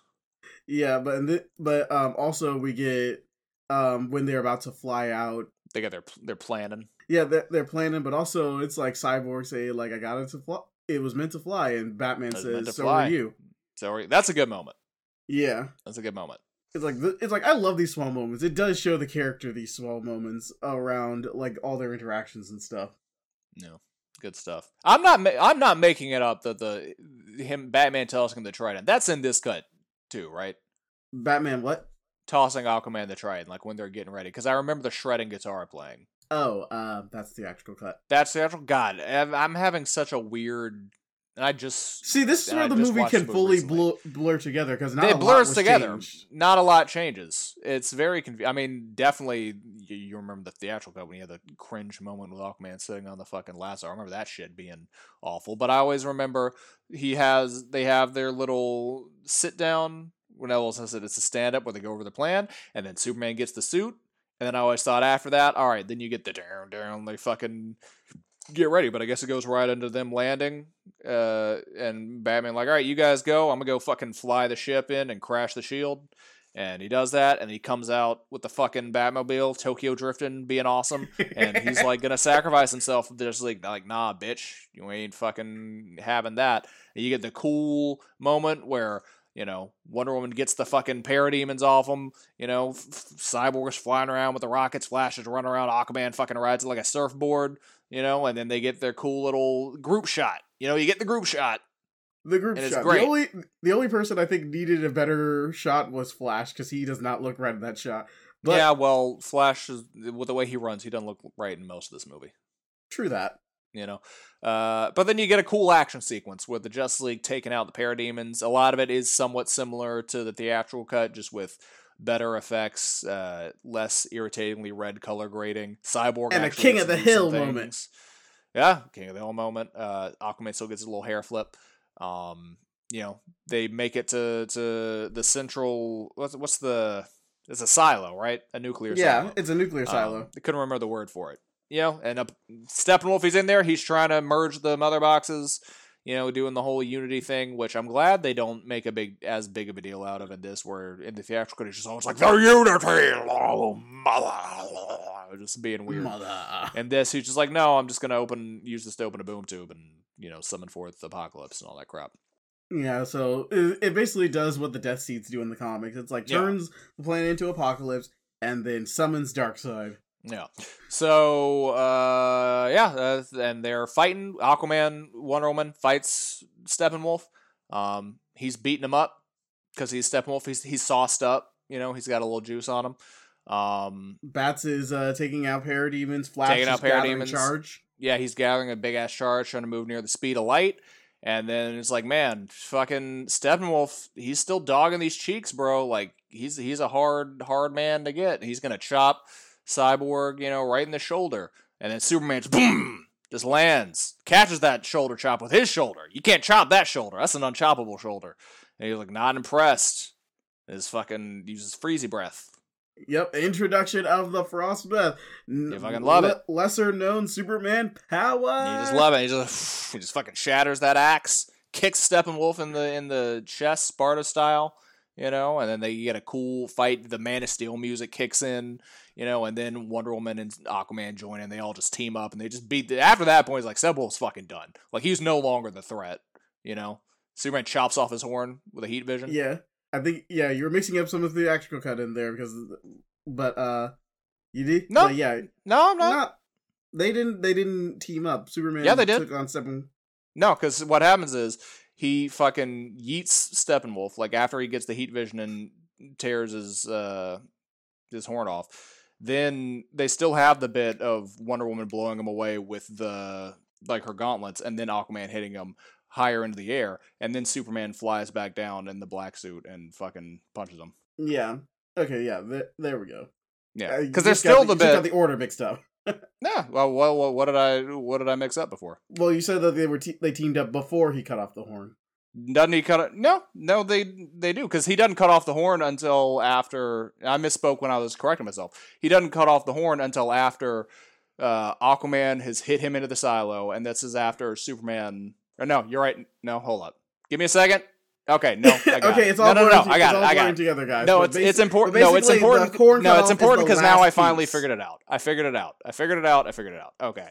Yeah, but but um also we get um when they're about to fly out, they got their they're planning. Yeah, they're, they're planning, but also it's like Cyborg say like I got it to fly. It was meant to fly, and Batman says, "So fly. are you." So that's a good moment. Yeah, that's a good moment. It's like it's like I love these small moments. It does show the character these small moments around like all their interactions and stuff. No, good stuff. I'm not ma- I'm not making it up that the him Batman tossing the trident. That's in this cut too, right? Batman what? Tossing Aquaman the trident, like when they're getting ready. Because I remember the shredding guitar playing. Oh, uh, that's the actual cut. That's the actual. God, I'm I'm having such a weird. And I just See, this is where I the movie can the movie fully blur, blur together because not it a lot blurs together. changed. Not a lot changes. It's very confu- I mean, definitely you, you remember the theatrical cut when you had the cringe moment with Aquaman sitting on the fucking lasso. I remember that shit being awful. But I always remember he has they have their little sit down. When else says it, it's a stand up where they go over the plan, and then Superman gets the suit. And then I always thought after that, all right, then you get the down down. They fucking get ready. But I guess it goes right into them landing. Uh, and Batman like, all right, you guys go. I'm gonna go fucking fly the ship in and crash the shield. And he does that, and he comes out with the fucking Batmobile, Tokyo drifting, being awesome. And he's like gonna sacrifice himself. Just like, like, nah, bitch, you ain't fucking having that. And you get the cool moment where you know Wonder Woman gets the fucking parademons off him. You know, f- Cyborg's flying around with the rockets, Flash is running around, Aquaman fucking rides it like a surfboard. You know, and then they get their cool little group shot. You know, you get the group shot. The group shot. great. The only the only person I think needed a better shot was Flash because he does not look right in that shot. But yeah, well, Flash is with the way he runs, he doesn't look right in most of this movie. true that. You know, uh, but then you get a cool action sequence with the Justice League taking out the parademons. A lot of it is somewhat similar to the theatrical cut, just with better effects, uh, less irritatingly red color grading. Cyborg And a King of the to do some Hill moment. Yeah, King of the Hill moment. Uh, Aquaman still gets a little hair flip. Um, you know, they make it to to the central. What's what's the? It's a silo, right? A nuclear Yeah, silo. it's a nuclear silo. Um, I couldn't remember the word for it. You know, and up Steppenwolf, he's in there. He's trying to merge the mother boxes. You know, doing the whole Unity thing, which I'm glad they don't make a big as big of a deal out of in this. Where in the theatrical, it's just always like the Unity, oh, mother, just being weird. Mother. And this, he's just like, no, I'm just gonna open, use this to open a boom tube and you know summon forth Apokolips and all that crap. Yeah, so it, it basically does what the Death Seeds do in the comics. It's like Yeah. turns the planet into Apokolips and then summons Darkseid. Yeah. So uh yeah, uh, and they're fighting. Aquaman, Wonder Woman fights Steppenwolf. Um, he's beating him up because he's Steppenwolf. He's he's sauced up. You know, he's got a little juice on him. Um, Bats is uh, taking out parademons. Flash Taking out parademons. charge. yeah, he's gathering a big ass charge, trying to move near the speed of light. And then it's like, man, fucking Steppenwolf, he's still dogging these cheeks, bro. Like he's he's a hard hard man to get. He's gonna chop Cyborg, you know, right in the shoulder, and then Superman just boom just lands, catches that shoulder chop with his shoulder. You can't chop that shoulder. That's an unchoppable shoulder. And he's like not impressed. His fucking uses freezy breath. Yep, introduction of the Frost Breath. N- You fucking love it. Lesser known Superman power. You just love it. He just he just fucking shatters that axe, kicks Steppenwolf in the in the chest, Sparta style, you know, and then they get a cool fight. The Man of Steel music kicks in, you know, and then Wonder Woman and Aquaman join and they all just team up and they just beat. The, after that point, it's like Steppenwolf's fucking done. Like he's no longer the threat, you know. Superman chops off his horn with a heat vision. Yeah, I think yeah, you were mixing up some of the actual cut in there because, but uh, you did No. But yeah, No, no, not they didn't they didn't team up. Superman Yeah, they did. took on Stephen. No, because what happens is he fucking yeets Steppenwolf like after he gets the heat vision and tears his uh his horn off. Then they still have the bit of Wonder Woman blowing him away with the like her gauntlets, and then Aquaman hitting him higher into the air, and then Superman flies back down in the black suit and fucking punches him. Yeah. Okay. Yeah. Th- there we go. Yeah, Uh, because there's just got still the, you just got bit. the order mixed up. Yeah, well, well, well, what did I what did I mix up before? Well, you said that they were te- they teamed up before he cut off the horn. Doesn't he cut it? No, no, they they do because he doesn't cut off the horn until after. I misspoke when I was correcting myself. He doesn't cut off the horn until after uh, Aquaman has hit him into the silo, and this is after Superman. Or no, you're right. No, hold up. Give me a second. Okay, no, okay, it's all no, no, no, no, I got it. I got it. together, guys. No, it's it's important. No, it's important. No, it's important because now I finally piece. figured it out. I figured it out. I figured it out. I figured it out. Okay,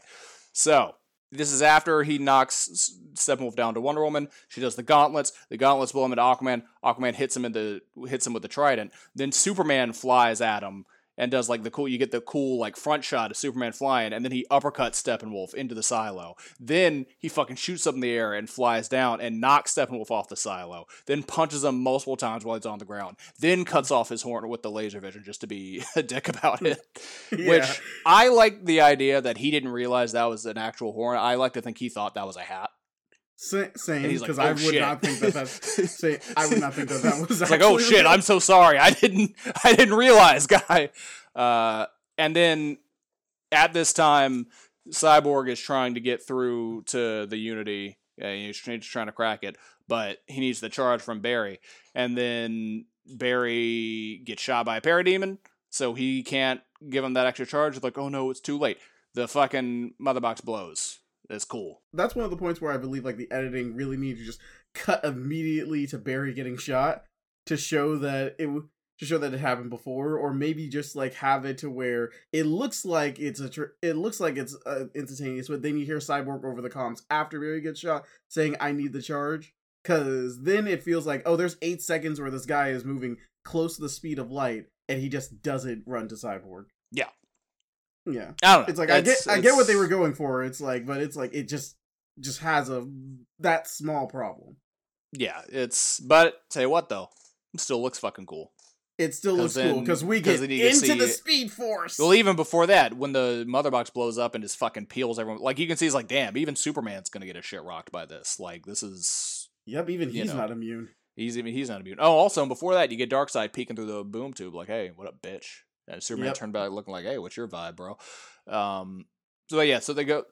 so this is after he knocks Steppenwolf down to Wonder Woman. She does the gauntlets. The gauntlets blow him into Aquaman. Aquaman hits him into hits him with the trident. Then Superman flies at him and does like the cool. You get the cool like front shot of Superman flying, and then he uppercuts Steppenwolf into the silo. Then he fucking shoots up in the air and flies down and knocks Steppenwolf off the silo. Then punches him multiple times while he's on the ground. Then cuts off his horn with the laser vision just to be a dick about it. Yeah. Which I like the idea that he didn't realize that was an actual horn. I like to think he thought that was a hat. Sa- same he's like, because "Oh, I would shit." not think that that's. Say, I would not think that that was. It's like, oh shit, I'm so sorry. I didn't I didn't realize, guy. Uh, and then at this time, Cyborg is trying to get through to the Unity. Uh, he's he's trying to crack it, but he needs the charge from Barry. And then Barry gets shot by a parademon, so he can't give him that extra charge. It's like, oh no, it's too late. The fucking mother box blows. It's cool. That's one of the points where I believe like the editing really needs to just cut immediately to Barry getting shot to show that it w- to show that it happened before, or maybe just like have it to where it looks like it's a tr- it looks like it's uh, instantaneous, but then you hear Cyborg over the comms after Barry gets shot saying, "I need the charge." Because then it feels like, oh, there's eight seconds where this guy is moving close to the speed of light, and he just doesn't run to Cyborg. Yeah. Yeah. I don't know. It's like I get It's- I get what they were going for. It's like, but it's like it just just has a that small problem. Yeah, it's but tell you what though, it still looks fucking cool. It still looks cool because we get then into to the Speed Force. Well, even before that, when the mother box blows up and just fucking peels everyone, like you can see, it's like, damn, even Superman's gonna get a shit rocked by this. Like this is yep, even he's know. not immune. he's even he's not immune. Oh, also before that, you get Darkseid peeking through the boom tube, like, hey, what up, bitch? And Superman Yep. turned back looking like, hey, what's your vibe, bro? Um, so yeah, so they go,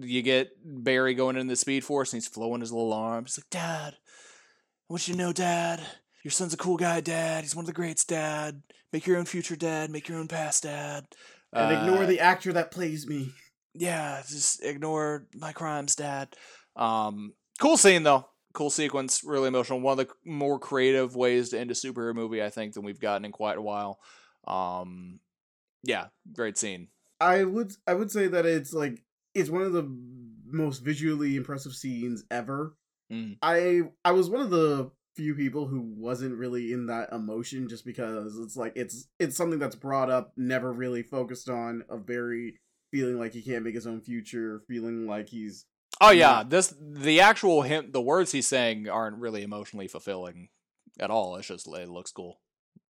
you get Barry going into the Speed Force, and he's flowing his little arms. He's like, Dad, I want you to know, Dad, your son's a cool guy, Dad. He's one of the greats, Dad. Make your own future, Dad. Make your own past, Dad. And ignore Uh, the actor that plays me. yeah, just ignore my crimes, Dad. Um, cool scene though. Cool sequence, really emotional. One of the more creative ways to end a superhero movie, I think, than we've gotten in quite a while. Um, yeah, great scene. I would I would say that it's like it's one of the most visually impressive scenes ever. Mm. I I was one of the few people who wasn't really in that emotion just because it's like it's it's something that's brought up never really focused on of Barry feeling like he can't make his own future feeling like he's Oh yeah, Yeah. this the actual hint, the words he's saying aren't really emotionally fulfilling at all. It's just it looks cool.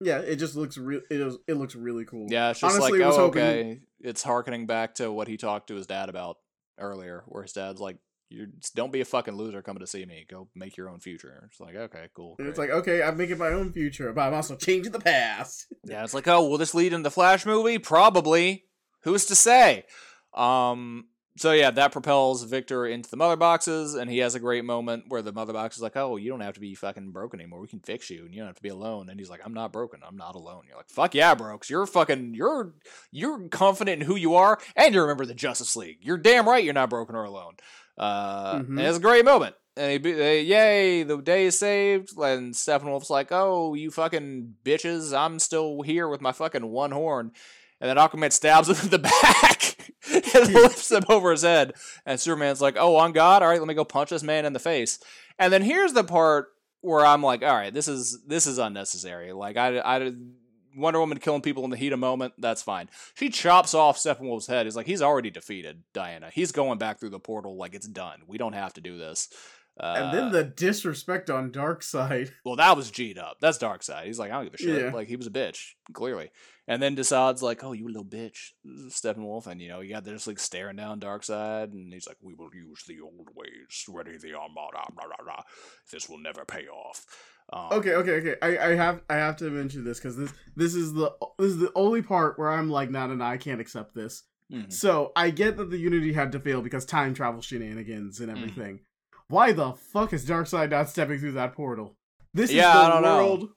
Yeah it just looks real it, is, it looks really cool Yeah, it's just Honestly, like oh hoping- okay, it's harkening back to what he talked to his dad about earlier, where his dad's like, "You don't be a fucking loser coming to see me. Go make your own future." It's like okay, cool. It's like okay i'm making my own future but i'm also changing the past yeah, it's like oh, will this lead into the Flash movie? Probably. Who's to say? Um. So yeah, that propels Victor into the mother boxes, and he has a great moment where the mother box is like, "Oh, you don't have to be fucking broken anymore. We can fix you, and you don't have to be alone." And he's like, "I'm not broken. I'm not alone." You're like, "Fuck yeah, bro, 'cause you're fucking, you're, you're confident in who you are, and you remember the Justice League. You're damn right. You're not broken or alone." Uh, Mhm. and it's a great moment. And he, they, yay, the day is saved. And Steppenwolf's like, "Oh, you fucking bitches! I'm still here with my fucking one horn." And then Aquaman stabs him in the back and lifts him over his head. And Superman's like, "Oh, on God! All right, let me go punch this man in the face." And then here's the part where I'm like, "All right, this is this is unnecessary." Like, I, I Wonder Woman killing people in the heat of moment, that's fine. She chops off Steppenwolf's head. He's like, he's already defeated Diana. He's going back through the portal like it's done. We don't have to do this. Uh, and then the disrespect on dark side well, that was G'd up. That's Darkseid. He's like, I don't give a shit. Yeah. Like he was a bitch, clearly. And then decides like, oh, you little bitch, Steppenwolf, and you know, you got this like staring down Darkseid, and he's like, we will use the old ways, ready the armada, blah, blah, blah. This will never pay off. Um, okay okay okay I, I have i have to mention this because this this is the this is the only part where i'm like nah nah nah i can't accept this mhm. so i get that the unity had to fail because time travel shenanigans and Mm. everything why the fuck is darkseid not stepping through that portal this Yeah, is I the don't know. world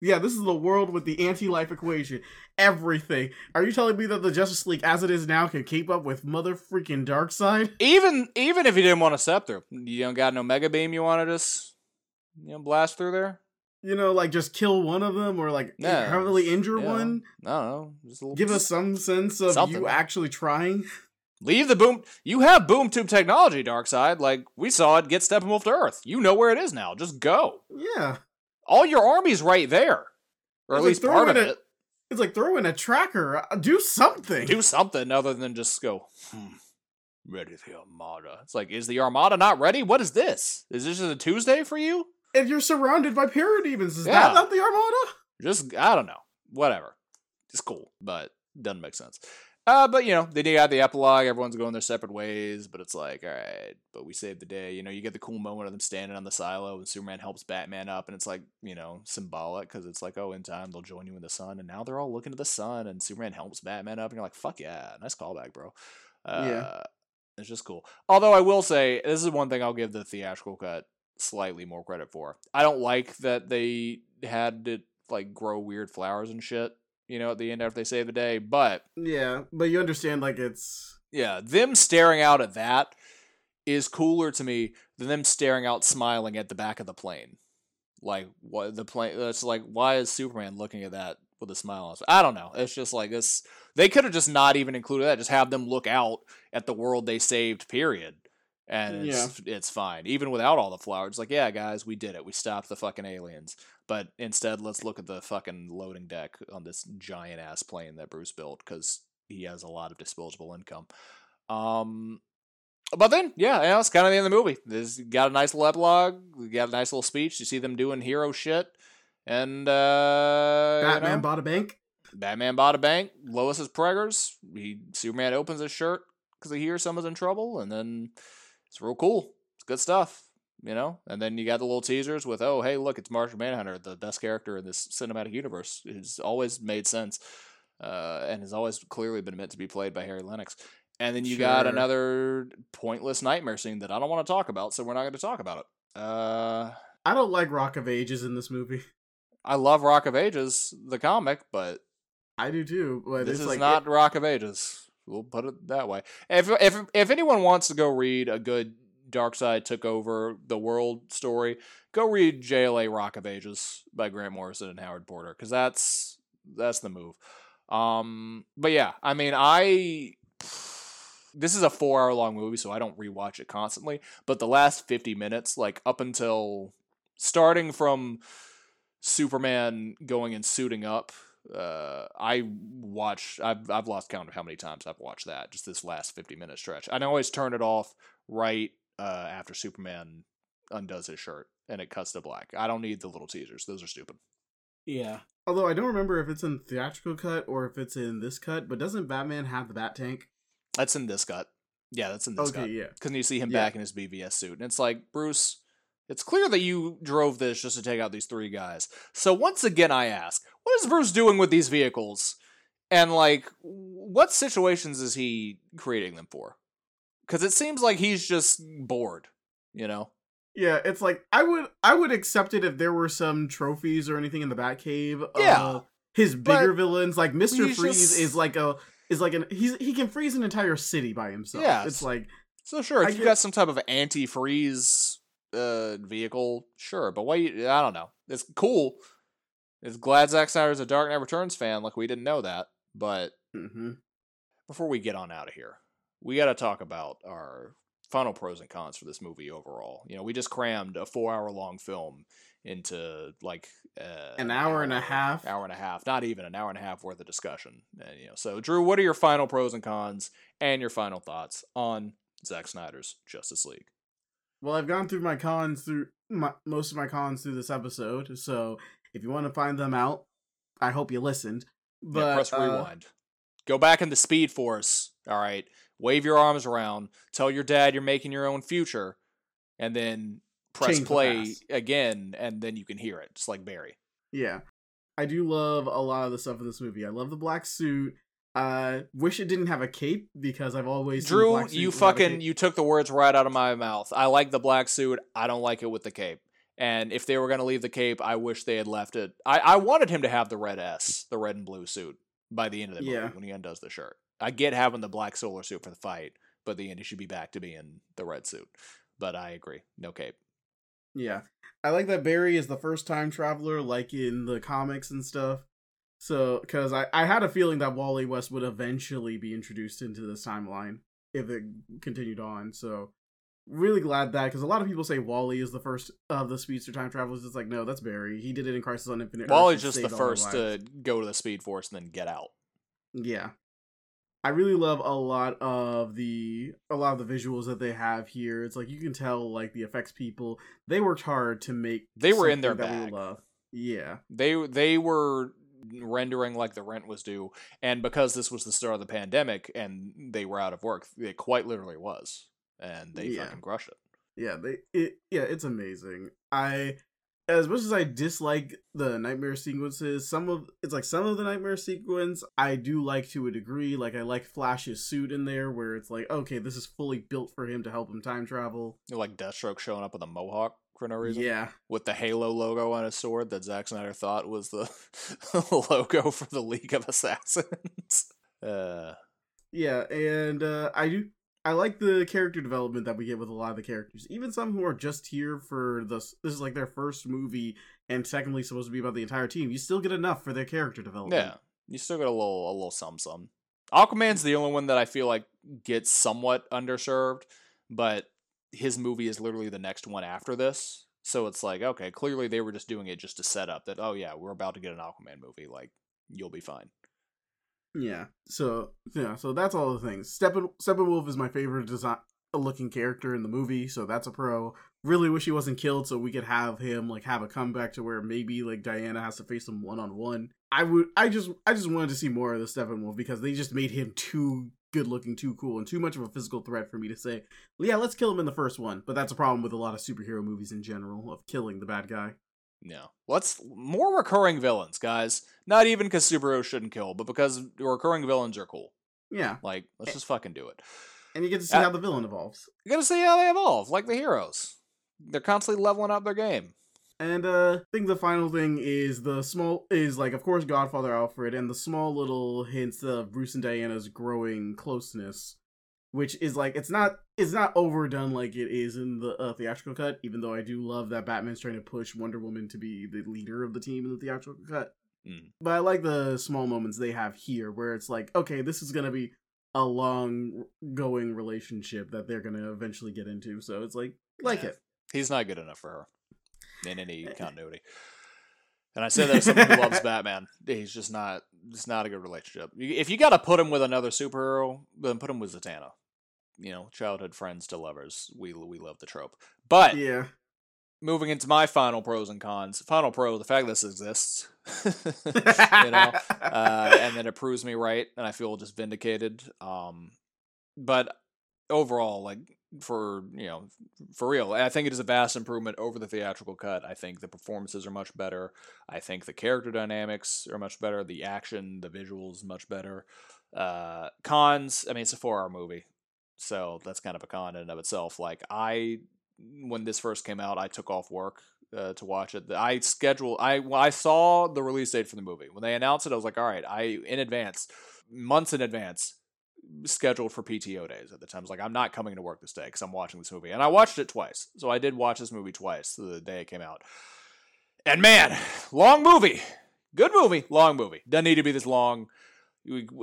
yeah this is the world with the anti-life equation everything are you telling me that the justice league as it is now can keep up with mother freaking Darkseid? Even even if you didn't want to step through, you don't got no mega beam you want to just you know blast through there. you know like just kill one of them or like Yeah, heavily injure yeah. one I don't know. Just a give us some sense of Something. you actually trying leave the boom. You have boom tube technology, Darkseid. Like we saw it get Steppenwolf to Earth. You know where it is now. Just go. yeah All your army's right there, or at least part of a- it. It's like throw in a tracker. uh, Do something. Do something other than just go. Hmm, ready the Armada. It's like, is the Armada not ready? What is this? Is this just a Tuesday for you? and you're surrounded by parademons. Is Yeah. that not the Armada? Just I don't know. Whatever. It's cool, but doesn't make sense. Uh, but you know, they got the epilogue. Everyone's going their separate ways, but it's like, all right, but we saved the day. You know, you get the cool moment of them standing on the silo, and Superman helps Batman up, and it's like, you know, symbolic because it's like, oh, in time they'll join you in the sun, and now they're all looking to the sun, and Superman helps Batman up, and you're like, fuck yeah, nice callback, bro. Uh, Yeah. it's just cool. Although I will say, this is one thing I'll give the theatrical cut slightly more credit for. I don't like that they had to like grow weird flowers and shit, you know, at the end after they save the day. But Yeah, but you understand, like it's yeah, them staring out at that is cooler to me than them staring out smiling at the back of the plane. Like what the plane it's like why is Superman looking at that with a smile on his I don't know. It's just like this they could have just not even included that, just have them look out at the world they saved, period. And it's it's fine. Even without all the flowers. Like, yeah, guys, we did it. We stopped the fucking aliens. But instead, let's look at the fucking loading deck on this giant ass plane that Bruce built because he has a lot of disposable income. Um, but then, yeah, yeah, it's kind of the end of the movie. This got a nice little epilogue. We got a nice little speech. You see them doing hero shit, and uh, you Batman know, bought a bank. Batman bought a bank. Lois is preggers. He Superman opens his shirt because he hears someone's in trouble, and then it's real cool. It's good stuff, you know. And then you got the little teasers with, oh, hey, look, it's Martian Manhunter, the best character in this cinematic universe. It's always made sense, uh, and has always clearly been meant to be played by Harry Lennix. And then you got another pointless nightmare scene that I don't want to talk about, so we're not going to talk about it. Uh, I don't like Rock of Ages in this movie. I love Rock of Ages, the comic, but I do too, but this it's is like not Rock of Ages. We'll put it that way. If if if anyone wants to go read a good Darkseid took over the world story, go read JLA Rock of Ages by Grant Morrison and Howard Porter because that's that's the move. Um, but yeah, I mean, I this is a four hour long movie, so I don't rewatch it constantly. But the last fifty minutes, like up until starting from Superman going and suiting up uh, I watch. I've I've lost count of how many times I've watched that. Just this last fifty minute stretch. I always turn it off right uh, after Superman undoes his shirt and it cuts to black. I don't need the little teasers. Those are stupid. yeah. Although I don't remember if it's in theatrical cut or if it's in this cut, but doesn't Batman have the Bat Tank? That's in this cut. Yeah, that's in this okay, cut. yeah. Because you see him Yeah. back in his BVS suit, and it's like Bruce. It's clear that you drove this just to take out these three guys. So once again, I ask, what is Bruce doing with these vehicles? And like, what situations is he creating them for? Because it seems like he's just bored. You know? Yeah, it's like I would I would accept it if there were some trophies or anything in the Batcave. Yeah. of his bigger villains, like Mister Freeze, just- is like a is like an he's he can freeze an entire city by himself. Yeah, it's like So sure, if I you get- got some type of anti-freeze uh, vehicle, sure. But why? I don't know. It's cool. It's glad Zack Snyder's a Dark Knight Returns fan. Like we didn't know that. But mhm. before we get on out of here, we got to talk about our final pros and cons for this movie overall. You know, we just crammed a four-hour-long film into like uh, An hour and a half. hour and a half, not even an hour and a half worth of discussion. And you know, so Drew, what are your final pros and cons and your final thoughts on Zack Snyder's Justice League? Well, I've gone through my cons through my, most of my cons through this episode, so if you want to find them out, I hope you listened. But yeah, press uh, rewind. Go back into Speed Force. All right, wave your arms around. Tell your dad you're making your own future, and then press the play again, and then you can hear it, just like Barry. Yeah. I do love a lot of the stuff in this movie. I love the black suit. Uh wish it didn't have a cape because I've always Drew, you fucking you took the words right out of my mouth. I like the black suit. I don't like it with the cape. And if they were gonna leave the cape, I wish they had left it. I, I wanted him to have the red S, the red and blue suit, by the end of the movie Yeah. when he undoes the shirt. I get having the black solar suit for the fight, but the end he should be back to being the red suit. But I agree, no cape. Yeah. I like that Barry is the first time traveler like in the comics and stuff. So cuz I I had a feeling that Wally West would eventually be introduced into this timeline if it continued on. So really glad that because a lot of people say Wally is the first of the speedster time travelers. It's like no, that's Barry. He did it in Crisis on Infinite. Wally's just the first to go to the Speed Force and then get out. Yeah, I really love a lot of the a lot of the visuals that they have here. It's like you can tell like the effects people they worked hard to make they were in their bag. Yeah, they they were rendering like the rent was due, and because this was the start of the pandemic and they were out of work, it quite literally was and they yeah. fucking crush it. Yeah, they it yeah, it's amazing. I as much as I dislike the nightmare sequences, some of it's like some of the nightmare sequence I do like to a degree. Like I like Flash's suit in there, where it's like, okay, this is fully built for him to help him time travel. You're like Deathstroke showing up with a mohawk for no reason. Yeah, with the Halo logo on his sword that Zack Snyder thought was the logo for the League of Assassins. uh, yeah, and uh, I do I like the character development that we get with a lot of the characters. Even some who are just here for this this is like their first movie and secondly supposed to be about the entire team. You still get enough for their character development. Yeah. You still get a little a little some some. Aquaman's the only one that I feel like gets somewhat underserved, but his movie is literally the next one after this. So it's like, okay, clearly they were just doing it just to set up that, oh yeah, we're about to get an Aquaman movie. Like, you'll be fine. Yeah. So yeah. So that's all the things. Steppen Steppenwolf is my favorite design looking character in the movie, so that's a pro. Really wish he wasn't killed, so we could have him like have a comeback to where maybe like Diana has to face him one on one. I would. I just. I just wanted to see more of the Steppenwolf because they just made him too good looking, too cool, and too much of a physical threat for me to say, yeah, let's kill him in the first one. But that's a problem with a lot of superhero movies in general of killing the bad guy. No. Let's more recurring villains, guys. Not even because superheroes shouldn't kill, but because recurring villains are cool. Yeah. Like, let's just fucking do it. And you get to see uh, how the villain evolves. You get to see how they evolve, like the heroes. They're constantly leveling up their game. And uh I think the final thing is the small is like of course Godfather Alfred and the small little hints of Bruce and Diana's growing closeness which is like it's not it's not overdone like it is in the uh, theatrical cut. Even though I do love that Batman's trying to push Wonder Woman to be the leader of the team in the theatrical cut. Mm. But I like the small moments they have here, where it's like, okay, this is gonna be a long going relationship that they're gonna eventually get into. So it's like like yeah. it. He's not good enough for her in any eh. continuity. And I say that as someone who loves Batman. He's just not. It's not a good relationship. If you got to put him with another superhero, then put him with Zatanna you know, childhood friends to lovers. We we love the trope. But yeah, moving into my final pros and cons. Final pro: the fact this exists, you know, uh, and then it proves me right, and I feel just vindicated. Um, but overall, like for you know, for real, I think it is a vast improvement over the theatrical cut. I think the performances are much better. I think the character dynamics are much better. The action, the visuals, much better. Uh, cons. I mean, it's a four-hour movie. So that's kind of a con in and of itself. Like I, when this first came out, I took off work uh, to watch it. I scheduled. I I saw the release date for the movie when they announced it. I was like, all right, I in advance, months in advance, scheduled for PTO days at the time. I was like, I'm not coming to work this day because I'm watching this movie, and I watched it twice. So I did watch this movie twice the day it came out. And man, long movie, good movie, long movie. Doesn't need to be this long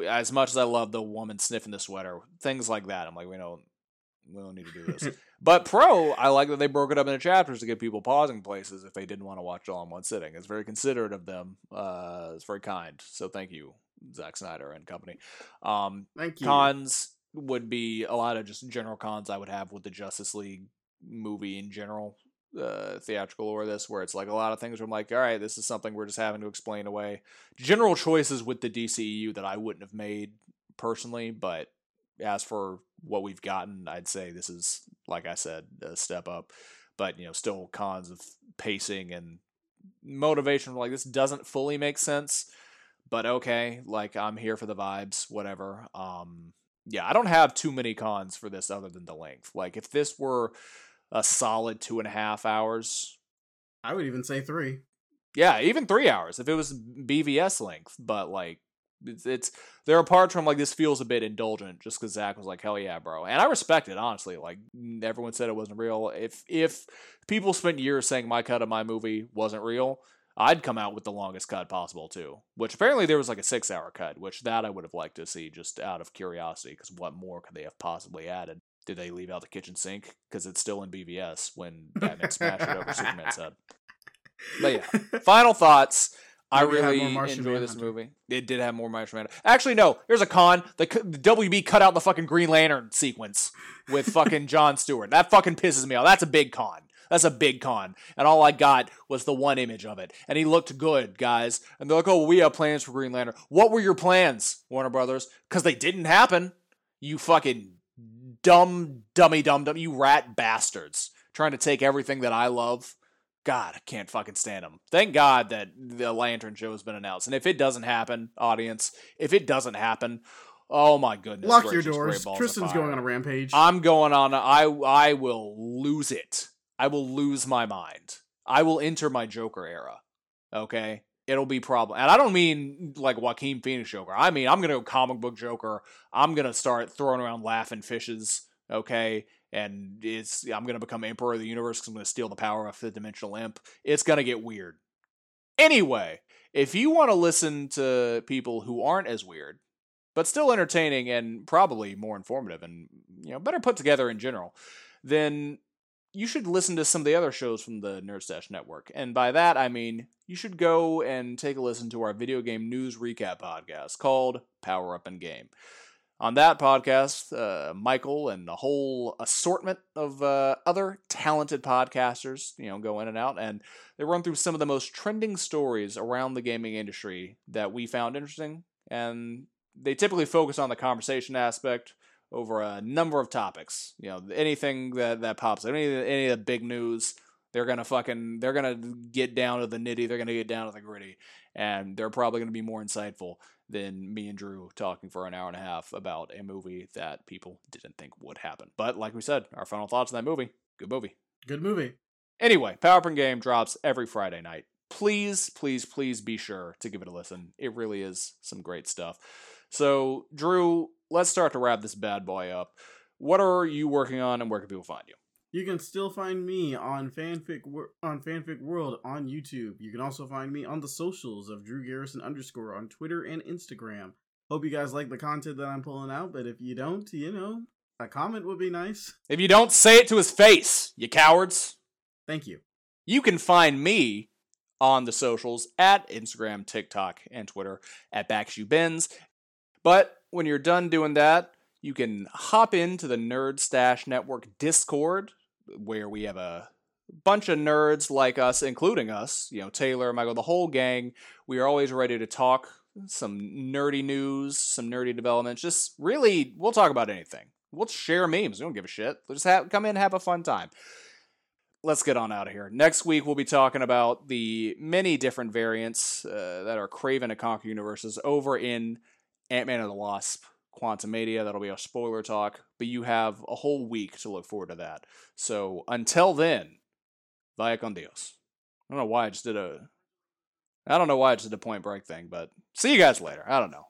as much as I love the woman sniffing the sweater, things like that. I'm like, we don't, we don't need to do this. but pro, I like that they broke it up into chapters to give people pausing places if they didn't want to watch it all in one sitting. It's very considerate of them. Uh, it's very kind. So thank you, Zack Snyder and company. Um, thank you. Cons would be a lot of just general cons I would have with the Justice League movie in general uh, theatrical or this, where it's like a lot of things where I'm like, all right, this is something we're just having to explain away. General choices with the DCEU that I wouldn't have made personally, but as for what we've gotten, I'd say this is, like I said, a step up. But you know, still cons of pacing and motivation. Like this doesn't fully make sense, but okay, like I'm here for the vibes, whatever. Um, yeah, I don't have too many cons for this other than the length. Like if this were a solid two and a half hours. I would even say three. Yeah, even three hours if it was BVS length. But like, it's, it's there are parts from like, this feels a bit indulgent, just because Zack was like, hell yeah, bro, and I respect it honestly. Like everyone said it wasn't real. If if people spent years saying my cut of my movie wasn't real, I'd come out with the longest cut possible too. Which apparently there was like a six hour cut, which that I would have liked to see just out of curiosity, because what more could they have possibly added? Did they leave out the kitchen sink? Because it's still in BVS when Batman smashed it over Superman's head. But yeah, final thoughts. I Maybe really enjoy this Manhunter. movie. It did have more Martian Manhunter. Actually, no. Here's a con. The, the WB cut out the fucking Green Lantern sequence with fucking John Stewart. That fucking pisses me off. That's a big con. That's a big con. And all I got was the one image of it. And he looked good, guys. And they're like, oh, we have plans for Green Lantern. What were your plans, Warner Brothers? Because they didn't happen. You fucking dumb, dummy, dumb, dumb. You rat bastards. Trying to take everything that I love. God, I can't fucking stand them. Thank God that the Lantern show has been announced. And if it doesn't happen, audience, if it doesn't happen, oh my goodness. Lock your gracious, great doors. Tristan's going on a rampage. I'm going on. A, I I will lose it. I will lose my mind. I will enter my Joker era. Okay, it'll be problem. And I don't mean like Joaquin Phoenix Joker. I mean I'm gonna go comic book Joker. I'm gonna start throwing around laughing fishes. Okay, and it's I'm gonna become Emperor of the Universe because I'm gonna steal the power of Fifth Dimensional Imp. It's gonna get weird. Anyway, if you want to listen to people who aren't as weird, but still entertaining and probably more informative and you know better put together in general, then you should listen to some of the other shows from the Nerd Stash Network. And by that I mean you should go and take a listen to our video game news recap podcast called Power Up and Game. On that podcast, uh, Michael and a whole assortment of uh, other talented podcasters, you know, go in and out, and they run through some of the most trending stories around the gaming industry that we found interesting, and they typically focus on the conversation aspect over a number of topics. You know, anything that that pops, up, any any of the big news, they're gonna fucking they're gonna get down to the nitty. They're gonna get down to the gritty, and they're probably gonna be more insightful than me and Drew talking for an hour and a half about a movie that people didn't think would happen. But like we said, our final thoughts on that movie. Good movie. Good movie. Anyway, Power Up Game drops every Friday night. Please, please, please be sure to give it a listen. It really is some great stuff. So, Drew, let's start to wrap this bad boy up. What are you working on, and where can people find you? You can still find me on fanfic on fanfic world on YouTube. You can also find me on the socials of Drew Garrison underscore on Twitter and Instagram. Hope you guys like the content that I'm pulling out, but if you don't, you know, a comment would be nice. If you don't say it to his face, you cowards. Thank you. You can find me on the socials at Instagram, TikTok, and Twitter at BackshoeBins. But when you're done doing that, you can hop into the Nerd Stash Network Discord, where we have a bunch of nerds like us, including us, you know, Taylor, Michael, the whole gang. We are always ready to talk some nerdy news, some nerdy developments. Just really, we'll talk about anything. We'll share memes. We don't give a shit. We'll just have, come in, and have a fun time let's get on out of here. Next week, we'll be talking about the many different variants uh, that are Craven and Conquer universes over in Ant Man and the Wasp Quantumania. That'll be a spoiler talk, but you have a whole week to look forward to that. So until then, vaya con Dios. I don't know why I just did a. I don't know why I just did a point break thing, but see you guys later. I don't know.